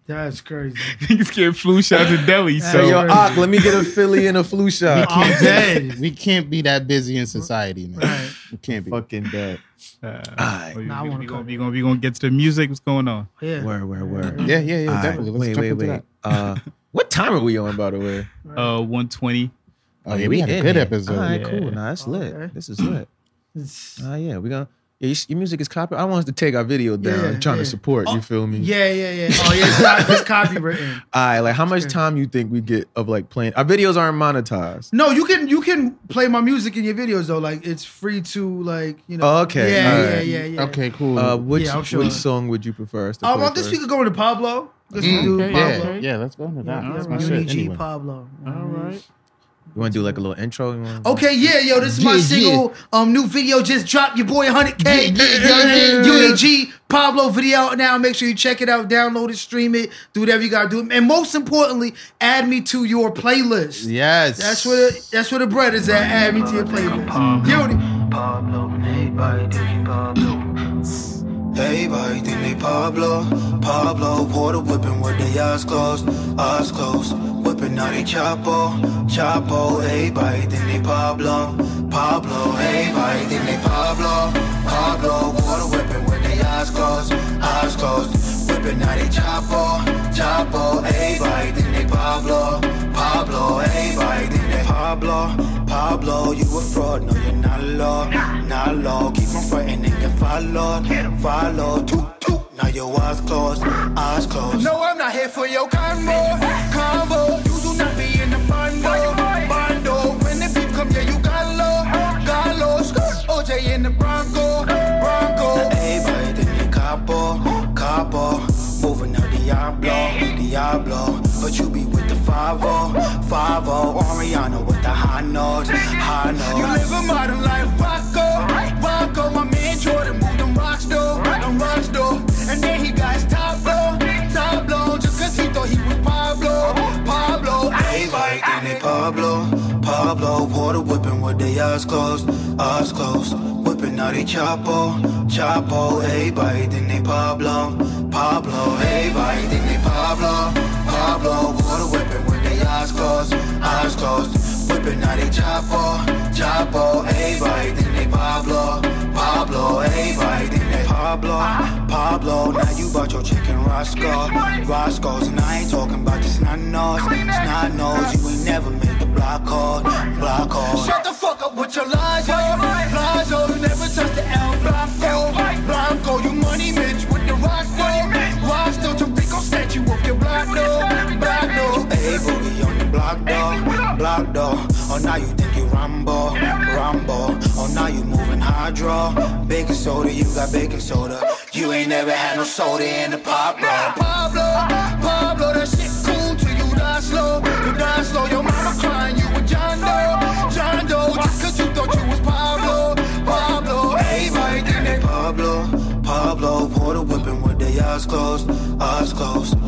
That's crazy. Niggas get flu shots in deli. So yo, crazy. Ak, let me get a Philly and a flu shot. I'm dead. We can't be that busy in society, man. Right. We can't be. Fucking dead. uh, Aight. we, Nah, I wanna go. gonna, we gonna we gonna get to the music. What's going on? Yeah. Word, word, word. Yeah, yeah, yeah, Aight, definitely. Let's wait, jump wait, into wait. that. Uh, what time are we on, by the way? Uh, one twenty. Oh, yeah, we had a good here. episode. All right, Yeah. cool. Nah, that's lit. Okay. This is lit. It's- Ah, yeah, we gonna. Yeah, your, your music is copy. I want us to take our video down. Yeah, trying yeah. to support. Oh, You feel me? Yeah, yeah, yeah. Oh, yeah. It's, copy, it's copywritten. All right, like how much time you think we get of like playing? Our videos aren't monetized. No, you can you can play my music in your videos though. Like it's free to like you know. Oh, okay. Yeah, yeah, yeah, yeah. Okay, cool. Uh, which Yeah, sure. which song would you prefer us to Um, play I guess we first? could go into Pablo. Guess we Mm, do okay, yeah, Pablo. yeah, let's go into that. Yeah, That's yeah, my Uni shit. Anyway. Pablo. All right. You want to do like a little intro? You wanna- Okay, yeah, yo, this is my Yeah, single. Um, new video just dropped. Your boy 100K. Yeah, yeah, yeah. Uni G Pablo video out now. Make sure you check it out, download it, stream it, do whatever you gotta do, and most importantly, add me to your playlist. Yes. That's where the, that's where the bread is at. Add me to your playlist. Uni. Pablo, think Pablo. Think they Pablo, Pablo. Water whipping with their eyes closed, eyes closed. Whipping out they Chapo, Chapo. Everybody think they Pablo, Pablo. Everybody think they Pablo, Pablo. Water whipping with their eyes closed, eyes closed. Whipping out they Chapo, Chapo. Everybody think they Pablo, Pablo. Everybody think they Pablo, Pablo. You a fraud, no you're not law, not law. Keep on fighting followed, follow. Toot toot. Now your eyes closed, eyes closed. No, I'm not here for your combo, combo. You do not be in the bando, bando. When the beef come, yeah, you got low, got low. OJ in the Bronco, Bronco. Everybody think they capo, capo. Moving out the Diablo, Diablo. But you be with the 5-0, 5-0. Ariana with the high notes, high notes. You live a modern life, Rocco, Rocco. My man Jordan moved them rocks though, them rocks though. And then he got his top blow, top blow. Just cause he thought he was Pablo, Pablo. Everybody think they Pablo, Pablo. Water whipping with their eyes closed, eyes closed. Whipping out they Chapo, Chapo. Everybody think they Pablo, Pablo. Everybody think they Pablo, Pablo. Water whipping with their eyes closed, eyes closed. Whipping out they Chapo, Chapo. Everybody think they Pablo, Pablo. Everybody think they Pablo, Pablo. Now you bought your chicken Roscoe, Roscoe's. And I ain't talking about the snot nose, snot nose. You ain't never made the block call, block call. Shut the fuck up with your lies, yo. Lies, yo. You never touched the El Blanco, Blanco. You money Mitch Block, though. Oh, now you think you Rambo, Rambo. Oh, now you moving hydro. Baking soda, you got baking soda. You ain't never had no soda in the pop, bro. Pablo, Pablo, that shit cool till you die slow. You die slow, your mama crying, you with John Doe. John Doe, just cause you thought you was Pablo, Pablo. Everybody think they Pablo, Pablo. Water whipping with their eyes closed, eyes closed.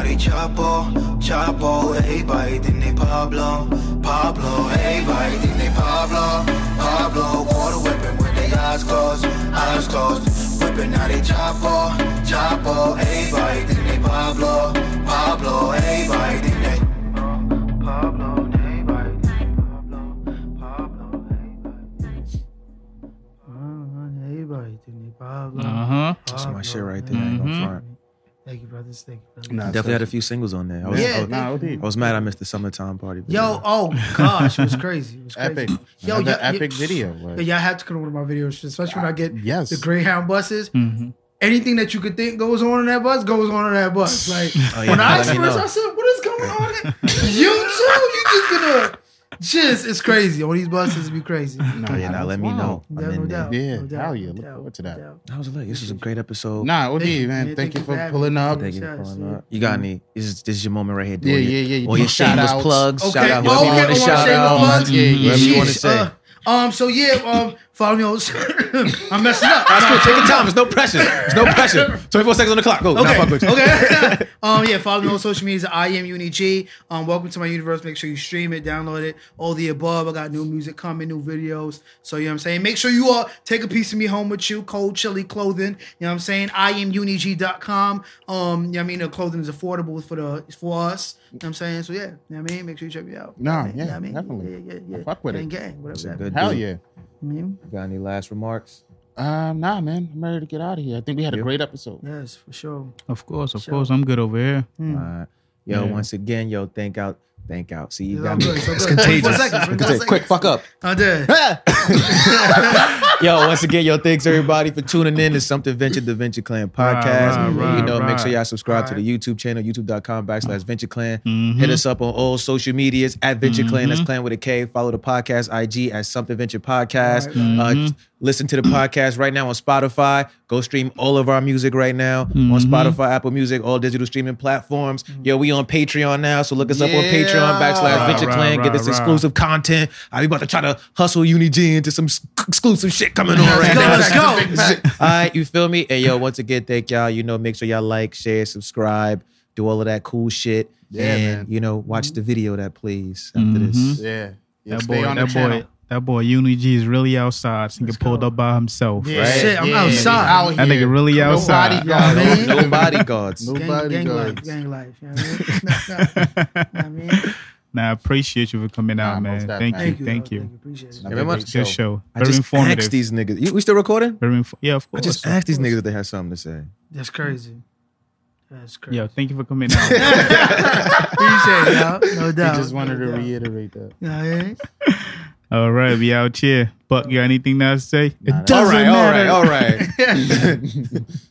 Whipping out they Chapo, Chapo. Everybody think they Pablo, Pablo. Everybody think they Pablo, Pablo. Water whipping with their eyes closed, eyes closed. Whipping out they Chapo, Chapo. Everybody think they Pablo, Pablo. Everybody think they Pablo. Everybody think Pablo, Pablo. Everybody. Everybody think they Pablo. Uh huh. That's my shit right there. I Thank you, brothers. Thank you, brothers. Nah, Definitely had a few singles on there. I was, Yeah, I was, Nah, OD. I was mad I missed the summertime party. video. Yo, oh gosh, it was crazy. It was crazy. Epic. Yo, Another yeah, epic yeah. video. Like, y'all have to come to one of my videos, especially when I get yes. the Greyhound buses. Mm-hmm. Anything that you could think goes on in that bus goes on in that bus. Like Oh, yeah, when I let me express, know. I said, "What is going on?" you too. You just gonna just it's crazy on these buses. Be crazy. No, Oh, yeah, now let me know. I'm Yeah, no in there. doubt. Yeah, no doubt, hell yeah, no look doubt, forward to no that. doubt. That was lit. This was a great episode. Nah, OD, Thank you, man. man. Thank, you for having pulling me. up. Thank you for Shots, pulling yeah. up. You got any? This is, this is your moment right here. Yeah, doing yeah, your- yeah. You All do your shameless shout-outs. plugs. Okay. Shout out whoever you okay, want to I wanna shout shameless out. plugs? Yeah, yeah, Whatever you yeah. want to say. Uh, um. So yeah. Um. Follow me on. I'm messing up. That's cool. Take your time. There's no pressure. There's no pressure. 24 seconds on the clock. Go. Nah, Okay. fuck okay. um. Yeah. Follow me on social media. I am UniG. Um. Welcome to my universe. Make sure you stream it, download it, all the above. I got new music coming, new videos. So you know what I'm saying. Make sure you all take a piece of me home with you. Cold chilly clothing. You know what I'm saying. I am UniG.com. Um. You know what I mean. The clothing is affordable for the for us. You know what I'm saying. So yeah. You know what I mean. Make sure you check me out. Nah, You know what I mean? yeah, You know what I mean? definitely. Yeah, yeah, yeah. I fuck with gang, it. Gang. Whatever. It's a that good Hell dude. yeah. Mean. Got any last remarks? Um, nah, man. I'm ready to get out of here. I think we had a Yeah. great episode. Yes, for sure. Of course, of Sure. course. I'm good over here. Hmm. Uh, yo, Yeah. once again, yo, thank out. Thank out. See, you It's got all me. good, it's It's good. 24 contagious. seconds, 24 Contagious. Quick, fuck up. I did. yo, once again, yo, thanks everybody for tuning in to Something Venture, the Venture Klan podcast. right, right, you know, make sure y'all subscribe to the YouTube channel, youtube.com backslash Venture Klan. Mhm. Hit us up on all social medias at Venture Klan. That's Mhm. Clan with a K. Follow the podcast IG at Something Venture Podcast. Right, Uh, listen to the podcast right now on Spotify. Go stream all of our music right now on Mhm. Spotify, Apple Music, all digital streaming platforms. Yo, we on Patreon now, so look us up on Patreon backslash Right, Venture right, Clan. Get this right. exclusive content. I be about to try to hustle Uni G into some exclusive shit coming on right Let's go, now. let's go. All right, you feel me? And yo, once again, thank y'all. You know, make sure y'all like, share, subscribe, do all of that cool shit. Yeah, and, man. you know, watch the video that plays after this. Mhm. Yeah. yeah That stay boy, on the that channel. Boy, that boy, Uni G is really outside. He get pulled up by himself. Yeah, Right? Shit, I'm yeah, outside. Out That here. nigga really No outside. bodyguard. Yeah, man. No bodyguards. No Gang, bodyguards. gang life, gang life. You know what I mean? Know what I? Nah, I appreciate you for coming Nah, out, most man. definitely. Thank you, Thank thank you. you. Thank you. Appreciate it. Very much great Good show. show. I Very just informative. asked these niggas. You, we still recording? Very inf- yeah, of course. I course. just asked these niggas if they had something to say. That's crazy. That's crazy. Yo, thank you for coming out. Appreciate it, y'all. No He doubt. just wanted no to doubt. reiterate that. You know what I mean? all right, we out here. Buck, you got anything now to say? Nah, it that's- All doesn't right, all right, matter. all right.